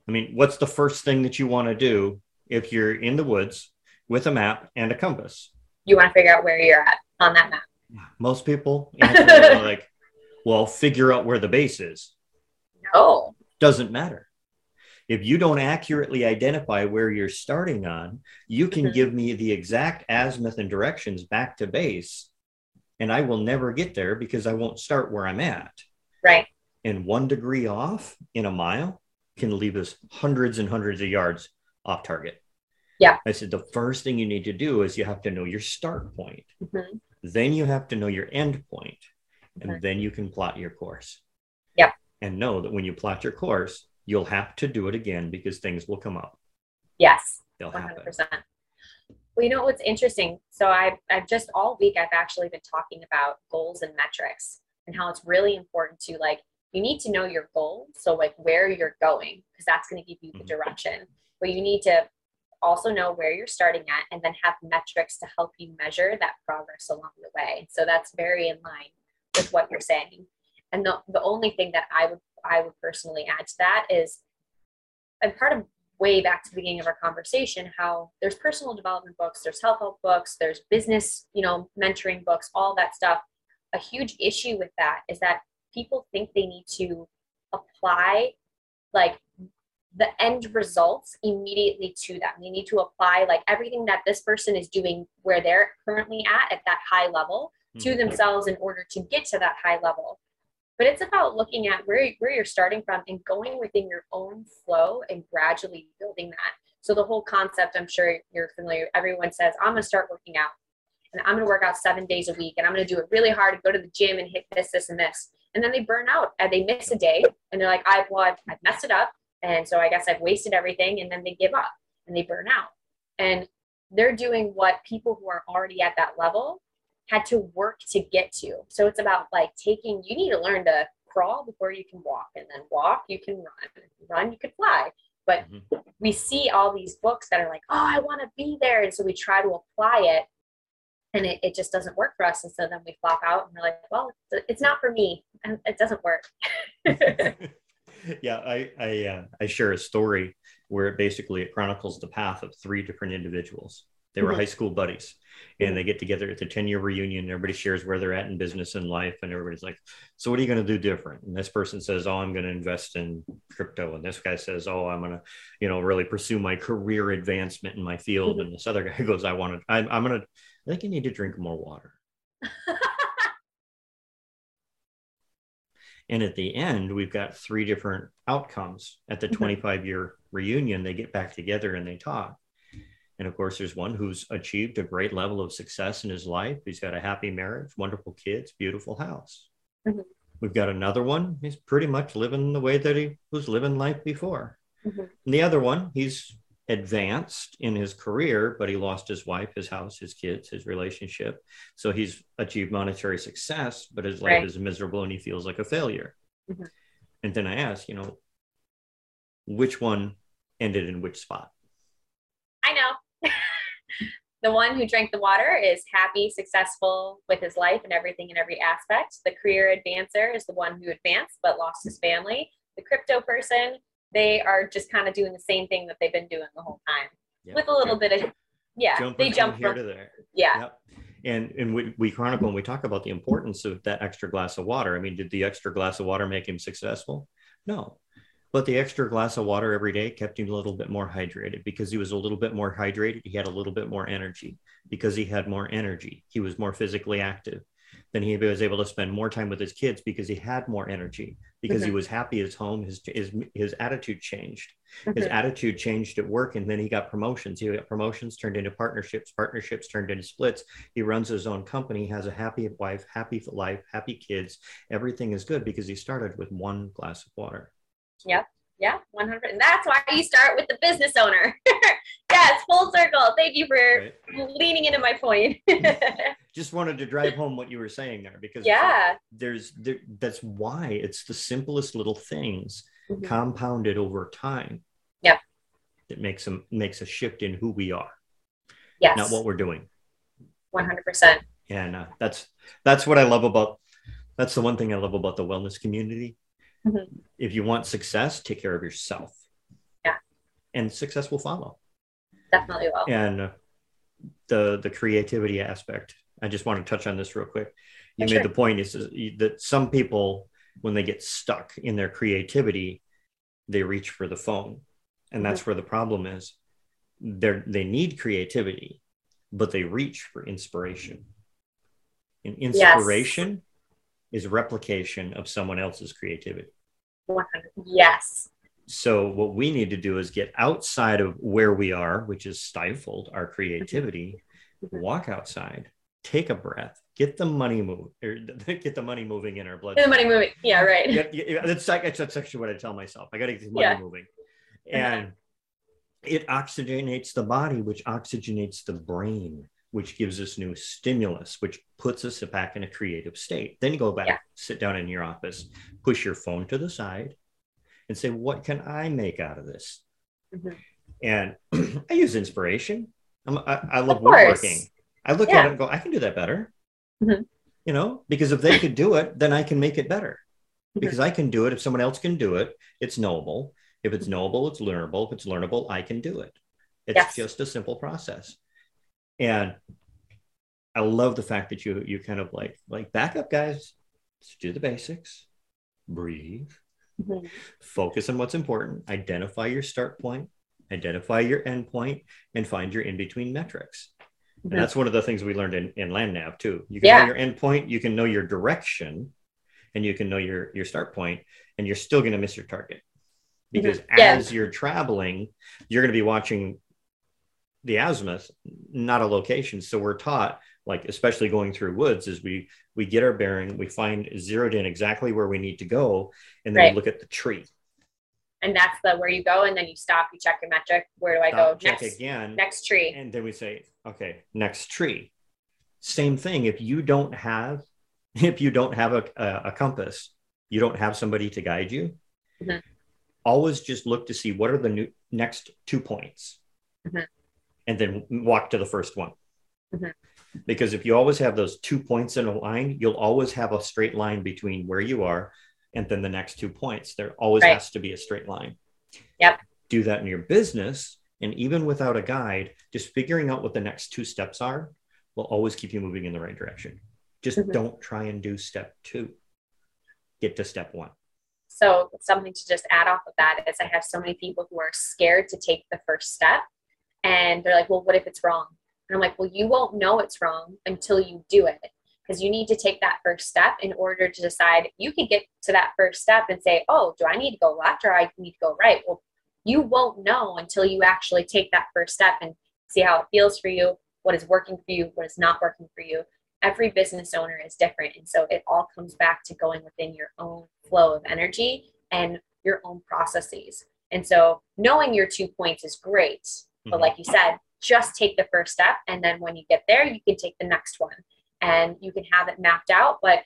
I mean, what's the first thing that you want to do if you're in the woods with a map and a compass? You want to figure out where you're at on that map. Most people like, well, figure out where the base is. No. Doesn't matter. If you don't accurately identify where you're starting on, you can mm-hmm. give me the exact azimuth and directions back to base, and I will never get there because I won't start where I'm at. Right. And one degree off in a mile can leave us hundreds and hundreds of yards off target. Yeah. I said the first thing you need to do is you have to know your start point. Mm-hmm. Then you have to know your end point, and mm-hmm. then you can plot your course. Yeah. And know that when you plot your course, you'll have to do it again because things will come up. Yes. They'll 100%. happen. Well, you know what's interesting? So I've, I've just all week, I've actually been talking about goals and metrics and how it's really important to like, you need to know your goal. So like where you're going, because that's going to give you the Mhm. direction, but you need to also know where you're starting at and then have metrics to help you measure that progress along the way. So that's very in line with what you're saying. And the, the only thing that I would, I would personally add to that is, and part of way back to the beginning of our conversation how there's personal development books there's health help books there's business you know mentoring books all that stuff a huge issue with that is that people think they need to apply like the end results immediately to them. They need to apply like everything that this person is doing where they're currently at at that high level to Mhm. themselves in order to get to that high level. But it's about looking at where, where you're starting from and going within your own flow and gradually building that. So the whole concept i'm sure you're familiar everyone says i'm going to start working out and i'm going to work out seven days a week and i'm going to do it really hard and go to the gym and hit this this and this. And then they burn out and they miss a day and they're like i've well I've, I've messed it up and so i guess i've wasted everything and then they give up and they burn out and they're doing what people who are already at that level had to work to get to. So it's about like taking, you need to learn to crawl before you can walk, and then walk, you can run, run, you can fly. But Mhm. we see all these books that are like, oh, I want to be there. And so we try to apply it, and it, it just doesn't work for us. And so then we flop out and we're like, well, it's not for me, and it doesn't work. yeah, I I, uh, I share a story where it basically it chronicles the path of three different individuals. They were Mhm. high school buddies, and they get together at the ten year reunion. Everybody shares where they're at in business and life, and everybody's like, "So what are you going to do different?" And this person says, "Oh, I'm going to invest in crypto," and this guy says, "Oh, I'm going to, you know, really pursue my career advancement in my field," Mhm. and this other guy goes, "I want to, I'm, I'm going to, I think you need to drink more water." And at the end, we've got three different outcomes. At the Mhm. 25 year reunion, they get back together and they talk. And of course, there's one who's achieved a great level of success in his life. He's got a happy marriage, wonderful kids, beautiful house. Mhm. We've got another one. He's pretty much living the way that he was living life before. Mhm. And the other one, he's advanced in his career, but he lost his wife, his house, his kids, his relationship. So he's achieved monetary success, but his life Right. is miserable and he feels like a failure. Mhm. And then I ask, you know, which one ended in which spot? I know. the one who drank the water is happy, successful with his life and everything in every aspect. The career advancer is the one who advanced but lost his family. The crypto person, they are just kind of doing the same thing that they've been doing the whole time Yeah. with a little bit of, yeah, Jumping they from jump here from, to there. yeah, Yep. And and we, we chronicle and we talk about the importance of that extra glass of water. I mean, did the extra glass of water make him successful? No. But the extra glass of water every day kept him a little bit more hydrated because he was a little bit more hydrated. He had a little bit more energy. Because he had more energy, he was more physically active. Then he was able to spend more time with his kids because he had more energy. Because he Mhm. was happy at his home, his his, his attitude changed his Mhm. attitude changed at work and then he got promotions he got promotions turned into partnerships partnerships turned into splits he runs his own company has a happy wife happy life happy kids everything is good because he started with one glass of water Yep. yeah, 100. And that's why you start with the business owner. yes, full circle. Thank you for right? leaning into my point. just wanted to drive home what you were saying there because yeah. there's there, that's why it's the simplest little things Mhm. compounded over time yeah that makes them makes a shift in who we are Yes. not what we're doing 100%. and uh, that's that's what i love about that's the one thing i love about the wellness community Mhm. if you want success take care of yourself Yeah. and success will follow Definitely will. and uh, the the creativity aspect i just want to touch on this real quick you Oh, made sure. the point is, is that some people when they get stuck in their creativity they reach for the phone and that's Mm-hmm. where the problem is they they need creativity but they reach for inspiration and inspiration is replication of someone else's creativity 100. Yes. so what we need to do is get outside of where we are which is stifled our creativity Mhm. walk outside take a breath, get the money move, or get the money moving in our blood. Get the money moving. Yeah, right. Yeah, yeah, that's, that's actually what I tell myself. I got to get the money yeah. moving. And it oxygenates the body, which oxygenates the brain, which gives us new stimulus, which puts us back in a creative state. Then you go back, sit down in your office, push your phone to the side, and say, What can I make out of this? Mm-hmm. And I use inspiration. I'm, I, I love woodworking. I look yeah. at it and go, I can do that better. Mm-hmm. You know, because if they could do it, then I can make it better. Mm-hmm. Because I can do it. If someone else can do it, it's knowable. If it's knowable, it's learnable. If it's learnable, I can do it. It's yes. just a simple process. And I love the fact that you you kind of like like back up, guys. Let's do the basics. Breathe. Mm-hmm. Focus on what's important. Identify your start point. Identify your end point, and find your in between metrics. Mm-hmm. And that's one of the things we learned in, in LandNav too. You can yeah. know your endpoint, you can know your direction, and you can know your your start point, and you're still going to miss your target because mm-hmm. as you're traveling, you're going to be watching the azimuth, not a location. So we're taught, like especially going through woods, is we we get our bearing, we find zeroed in exactly where we need to go, and then right. we look at the tree. And that's the where you go, and then you stop, you check your metric. Where do I stop, go? Check next, again. Next tree. And then we say, okay, next tree. Same thing. If you don't have, if you don't have a, a, a compass, you don't have somebody to guide you. Mm-hmm. Always just look to see what are the new, next two points. Mm-hmm and then walk to the first one. Mm-hmm. Because if you always have those two points in a line, you'll always have a straight line between where you are and then the next two points. There always right. has to be a straight line. Yep. Do that in your business. And even without a guide, just figuring out what the next two steps are will always keep you moving in the right direction. Just mm-hmm. don't try and do step two. Get to step one. So, something to just add off of that is I have so many people who are scared to take the first step and they're like, well, what if it's wrong? And I'm like, well, you won't know it's wrong until you do it because you need to take that first step in order to decide you can get to that first step and say, oh, do I need to go left or I need to go right? Well, you won't know until you actually take that first step and see how it feels for you, what is working for you, what is not working for you. Every business owner is different. And so it all comes back to going within your own flow of energy and your own processes. And so knowing your two points is great, but mm-hmm. like you said, just take the first step. And then when you get there, you can take the next one and you can have it mapped out. But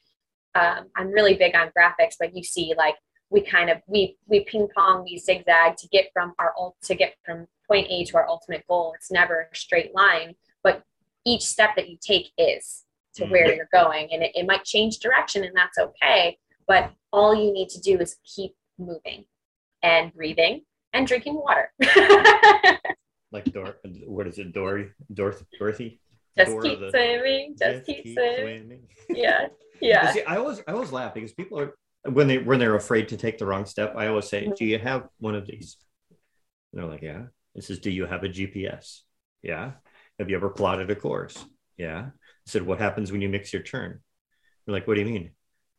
um, I'm really big on graphics, but you see like we kind of we we ping pong we zigzag to get from our to get from point A to our ultimate goal. It's never a straight line, but each step that you take is to where mm-hmm. you're going. And it, it might change direction and that's okay. But all you need to do is keep moving and breathing and drinking water. like Dor, what is it, Dory, Dorothy? Just keep the, swimming. Just, just keep, keep swimming. swimming. Yeah, yeah. See, I always, I always laugh because people are when they when they're afraid to take the wrong step. I always say, mm-hmm. "Do you have one of these?" And they're like, "Yeah." This is, "Do you have a GPS?" Yeah. Have you ever plotted a course? Yeah. I said, "What happens when you mix your turn?" They're like, "What do you mean?"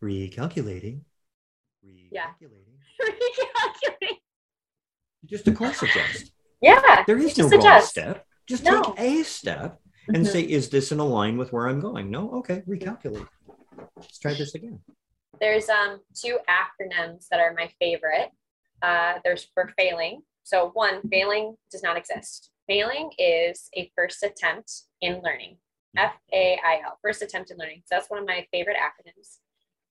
Recalculating. Recalculating. Yeah. Recalculating. Just a course adjust. Yeah. There is no wrong step. Just no. take a step and say, is this in line with where I'm going? No? Okay, recalculate. Let's try this again. There's um two acronyms that are my favorite. Uh, there's for failing. So one, failing does not exist. Failing is a first attempt in learning. F A I L, first attempt in learning. So that's one of my favorite acronyms.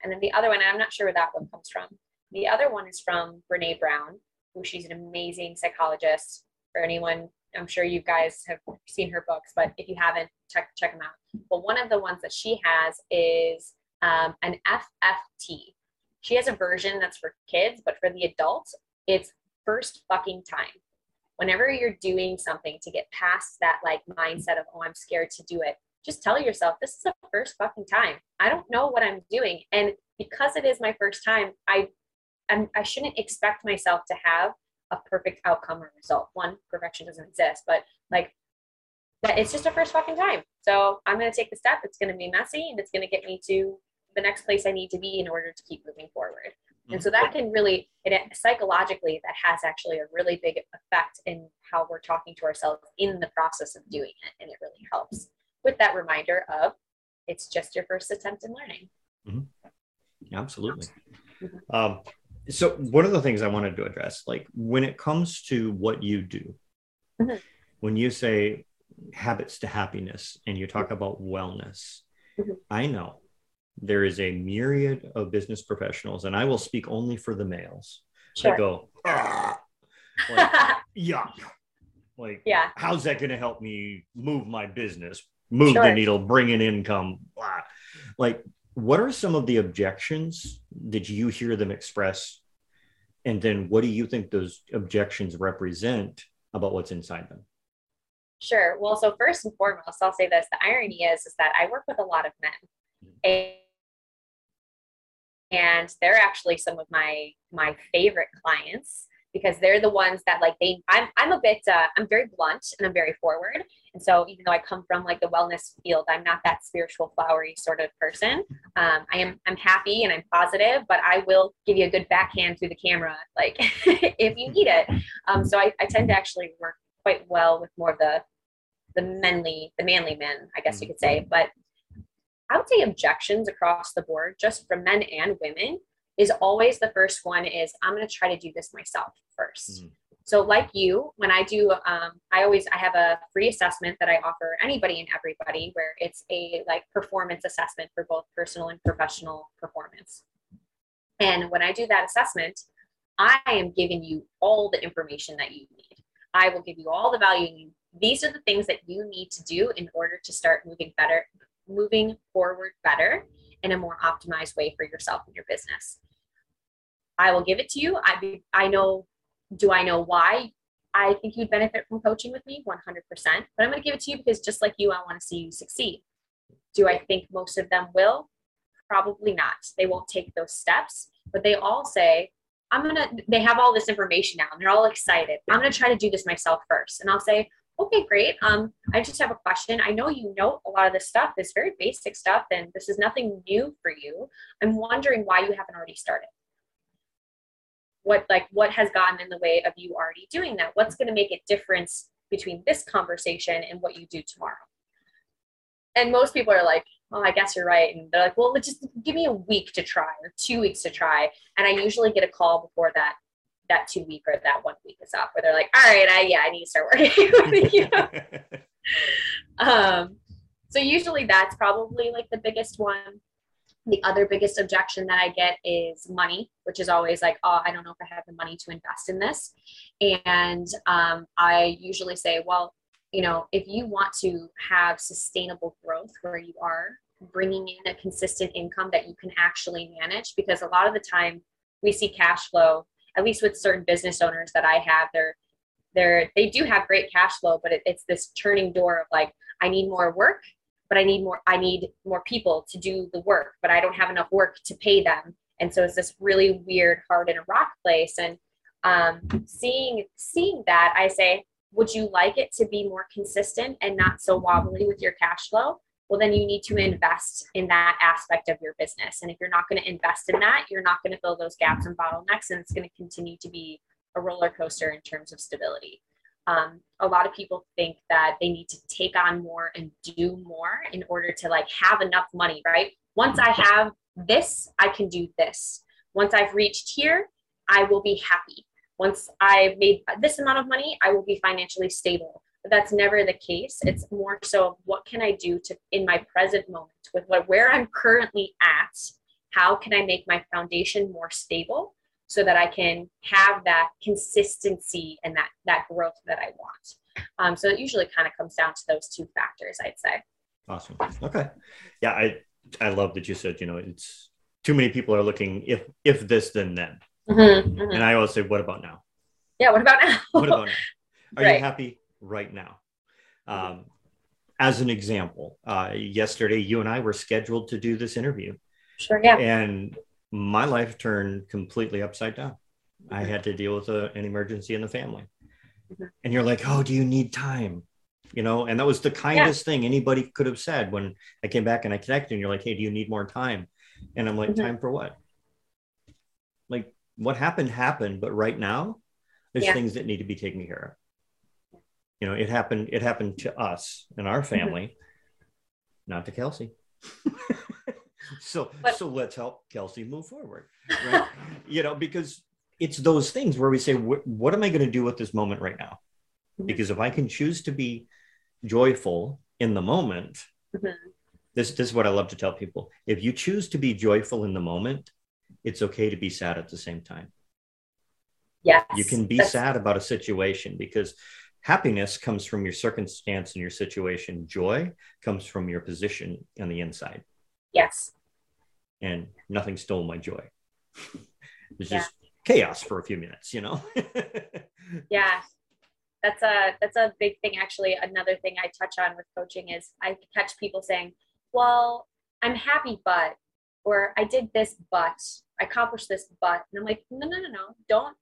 And then the other one, I'm not sure where that one comes from. The other one is from Brene Brown, who she's an amazing psychologist for anyone. I'm sure you guys have seen her books, but if you haven't, check check them out. But one of the ones that she has is um, an FFT. She has a version that's for kids, but for the adults, it's first fucking time. Whenever you're doing something to get past that like mindset of oh I'm scared to do it, just tell yourself this is the first fucking time. I don't know what I'm doing, and because it is my first time, I I'm, I shouldn't expect myself to have a perfect outcome or result. One, perfection doesn't exist, but like that it's just a first fucking time. So I'm gonna take the step. It's gonna be messy and it's gonna get me to the next place I need to be in order to keep moving forward. And so that mm-hmm. can really, it, psychologically, that has actually a really big effect in how we're talking to ourselves in the process of doing it. And it really helps with that reminder of it's just your first attempt in learning. Mm-hmm. Absolutely. Mm-hmm. Um, so one of the things I wanted to address, like when it comes to what you do, mm-hmm. when you say habits to happiness and you talk about wellness, mm-hmm. I know there is a myriad of business professionals, and I will speak only for the males. Sure. That go, like, yuck. Like, yeah, how's that going to help me move my business, move sure. the needle, bring in income? Blah. Like, what are some of the objections? Did you hear them express? And then what do you think those objections represent about what's inside them? Sure. Well, so first and foremost, I'll say this. The irony is, is that I work with a lot of men. Mm-hmm. And they're actually some of my my favorite clients because they're the ones that like they I'm I'm a bit uh, I'm very blunt and I'm very forward. And so even though I come from like the wellness field, I'm not that spiritual flowery sort of person. Um, I am I'm happy and I'm positive, but I will give you a good backhand through the camera like if you need it. Um, so I, I tend to actually work quite well with more of the the manly the manly men, I guess you could say. But I would say objections across the board, just from men and women, is always the first one is i'm going to try to do this myself 1st mm-hmm. so like you when i do um, i always i have a free assessment that i offer anybody and everybody where it's a like performance assessment for both personal and professional performance and when i do that assessment i am giving you all the information that you need i will give you all the value these are the things that you need to do in order to start moving better moving forward better in a more optimized way for yourself and your business. I will give it to you. I I know. Do I know why? I think you'd benefit from coaching with me 100%. But I'm going to give it to you because just like you, I want to see you succeed. Do I think most of them will? Probably not. They won't take those steps, but they all say, I'm going to, they have all this information now and they're all excited. I'm going to try to do this myself first. And I'll say, okay, great. Um, I just have a question. I know you know a lot of this stuff, this very basic stuff, and this is nothing new for you. I'm wondering why you haven't already started what like what has gotten in the way of you already doing that? What's going to make a difference between this conversation and what you do tomorrow? And most people are like oh i guess you're right. And they're like well just give me a week to try or two weeks to try. And i usually get a call before that that two week or that one week is up where they're like all right i yeah i need to start working with you. Um so usually that's probably like the biggest one the other biggest objection that I get is money, which is always like, oh, I don't know if I have the money to invest in this. And um, I usually say, well, you know, if you want to have sustainable growth where you are bringing in a consistent income that you can actually manage, because a lot of the time we see cash flow, at least with certain business owners that I have, they're they're they do have great cash flow, but it, it's this turning door of like, I need more work but I need more, I need more people to do the work, but I don't have enough work to pay them. And so it's this really weird, hard in a rock place. And um, seeing seeing that, I say, would you like it to be more consistent and not so wobbly with your cash flow? Well, then you need to invest in that aspect of your business. And if you're not going to invest in that, you're not going to fill those gaps and bottlenecks, and it's going to continue to be a roller coaster in terms of stability. Um, a lot of people think that they need to take on more and do more in order to like have enough money, right? Once I have this, I can do this. Once I've reached here, I will be happy. Once I've made this amount of money, I will be financially stable. But that's never the case. It's more so what can I do to in my present moment with what where I'm currently at, how can I make my foundation more stable so that I can have that consistency and that that growth that I want. Um, so it usually kind of comes down to those two factors, I'd say. Awesome. Okay. Yeah, I I love that you said you know it's too many people are looking if if this then then, mm-hmm, mm-hmm. and I always say what about now? Yeah. What about now? what about now? Are right. you happy right now? Um, as an example, uh, yesterday you and I were scheduled to do this interview. Sure. Yeah. And my life turned completely upside down. Mm-hmm. I had to deal with a, an emergency in the family. Mm-hmm. And you're like, oh, do you need time? You know, and that was the kindest yeah. thing anybody could have said when I came back and I connected. And you're like, hey, do you need more time? And I'm like, mm-hmm. time for what? Like, what happened happened, but right now, there's yeah. things that need to be taken care of. You know, it happened. It happened to us and our mm-hmm. family, not to Kelsey. so but, so let's help Kelsey move forward, right? you know, because it's those things where we say, what am I going to do with this moment right now? Mm-hmm. Because if I can choose to be joyful in the moment, mm-hmm. this, this is what I love to tell people. If you choose to be joyful in the moment, it's okay to be sad at the same time. Yes. You can be sad about a situation because happiness comes from your circumstance and your situation. Joy comes from your position on the inside. Yes. And nothing stole my joy. It's yeah. just chaos for a few minutes, you know? yeah. That's a that's a big thing actually. Another thing I touch on with coaching is I catch people saying, "Well, I'm happy but or I did this but I accomplished this but." And I'm like, "No, no, no, no. Don't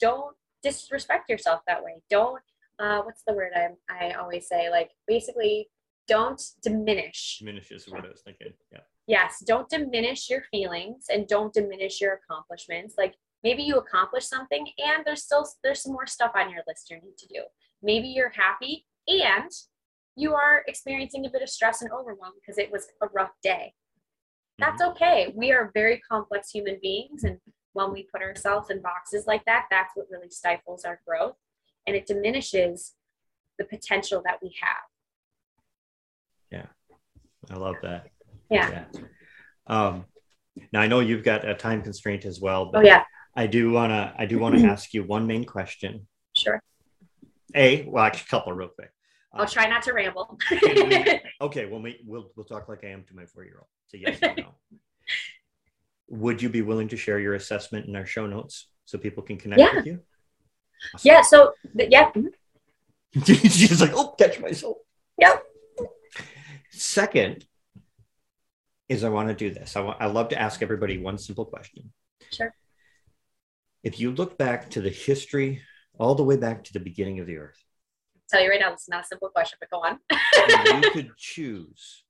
don't disrespect yourself that way. Don't uh, what's the word I I always say? Like basically, don't diminish. Diminish is what I was thinking. Yeah. Yes, don't diminish your feelings and don't diminish your accomplishments. Like maybe you accomplished something and there's still there's some more stuff on your list you need to do. Maybe you're happy and you are experiencing a bit of stress and overwhelm because it was a rough day. That's mm-hmm. okay. We are very complex human beings and when we put ourselves in boxes like that, that's what really stifles our growth and it diminishes the potential that we have. Yeah, I love that. Yeah. yeah. Um, now I know you've got a time constraint as well. oh yeah. I do wanna I do wanna ask you one main question. Sure. A well, actually, a couple real quick. I'll try not to ramble. okay, well, we'll we'll talk like I am to my four year old. So yes or no. Would you be willing to share your assessment in our show notes so people can connect yeah. with you? Awesome. Yeah. So yeah. She's like, oh, catch myself. Yep. Second is I want to do this. I, want, I love to ask everybody one simple question. Sure. If you look back to the history, all the way back to the beginning of the earth. I'll tell you right now, it's not a simple question, but go on. you could choose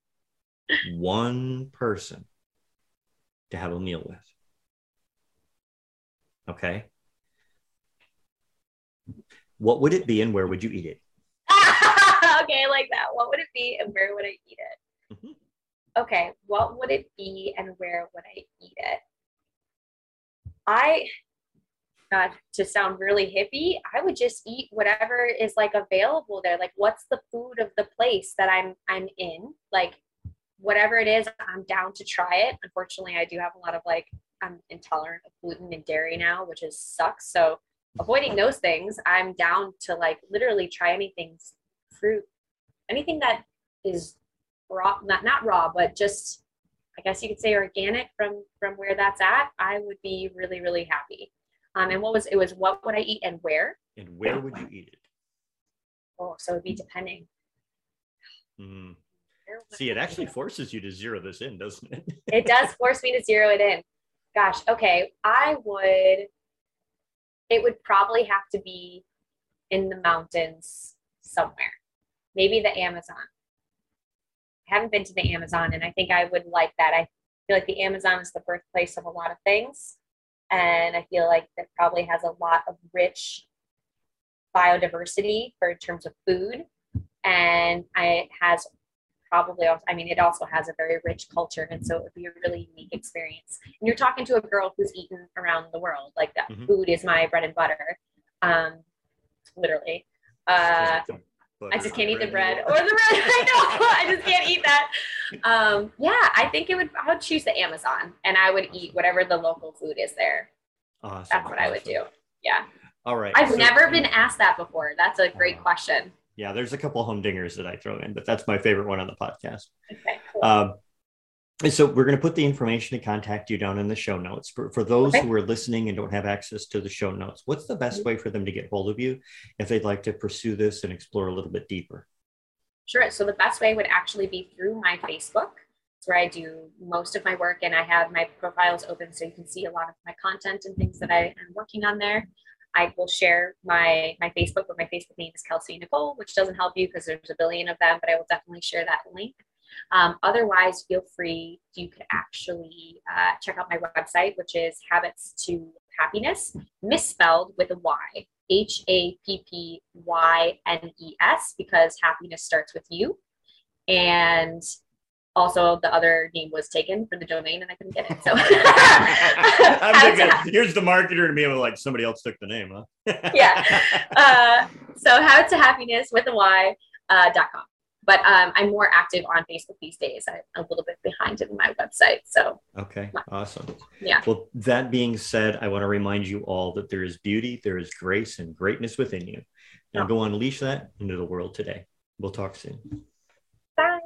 one person to have a meal with. Okay. What would it be and where would you eat it? okay, I like that. What would it be and where would I eat it? Mm-hmm. Okay, what would it be and where would I eat it? I, God, to sound really hippie, I would just eat whatever is like available there. Like, what's the food of the place that I'm I'm in? Like, whatever it is, I'm down to try it. Unfortunately, I do have a lot of like I'm intolerant of gluten and dairy now, which is sucks. So avoiding those things, I'm down to like literally try anything fruit, anything that is raw, not not raw, but just I guess you could say organic from from where that's at. I would be really really happy. Um, and what was it was what would I eat and where? And where would you eat it? Oh, so it'd be depending. Mm. See, it actually forces you to zero this in, doesn't it? it does force me to zero it in. Gosh, okay. I would it would probably have to be in the mountains somewhere, maybe the Amazon. I haven't been to the Amazon, and I think I would like that. I feel like the Amazon is the birthplace of a lot of things, and I feel like that probably has a lot of rich biodiversity for in terms of food, and it has probably also, I mean, it also has a very rich culture. And so it would be a really unique experience. And you're talking to a girl who's eaten around the world. Like that mm-hmm. food is my bread and butter. Um, literally. Uh, I just can't eat the bread or the bread. I know. I just can't eat that. Um, yeah, I think it would, I would choose the Amazon and I would eat whatever the local food is there. Awesome. That's what awesome. I would do. Yeah. All right. I've so, never been asked that before. That's a great uh, question yeah, there's a couple humdingers that I throw in, but that's my favorite one on the podcast. Okay, cool. Um, so we're going to put the information to contact you down in the show notes. For, for those okay. who are listening and don't have access to the show notes, what's the best mm-hmm. way for them to get hold of you if they'd like to pursue this and explore a little bit deeper? Sure. So the best way would actually be through my Facebook. It's where I do most of my work and I have my profiles open so you can see a lot of my content and things that I am working on there. I will share my my Facebook, but my Facebook name is Kelsey Nicole, which doesn't help you because there's a billion of them, but I will definitely share that link. Um, otherwise, feel free. You could actually uh, check out my website, which is Habits to Happiness, misspelled with a Y, H A P P Y N E S, because happiness starts with you. And also the other name was taken for the domain and I couldn't get it. So I'm thinking, here's the marketer to me. I'm like, somebody else took the name, huh? yeah. Uh, so how to happiness with a Y uh, dot com. But um, I'm more active on Facebook these days. I'm a little bit behind in my website. So okay, awesome. Yeah. Well, that being said, I want to remind you all that there is beauty, there is grace, and greatness within you. Now oh. go unleash that into the world today. We'll talk soon. Bye.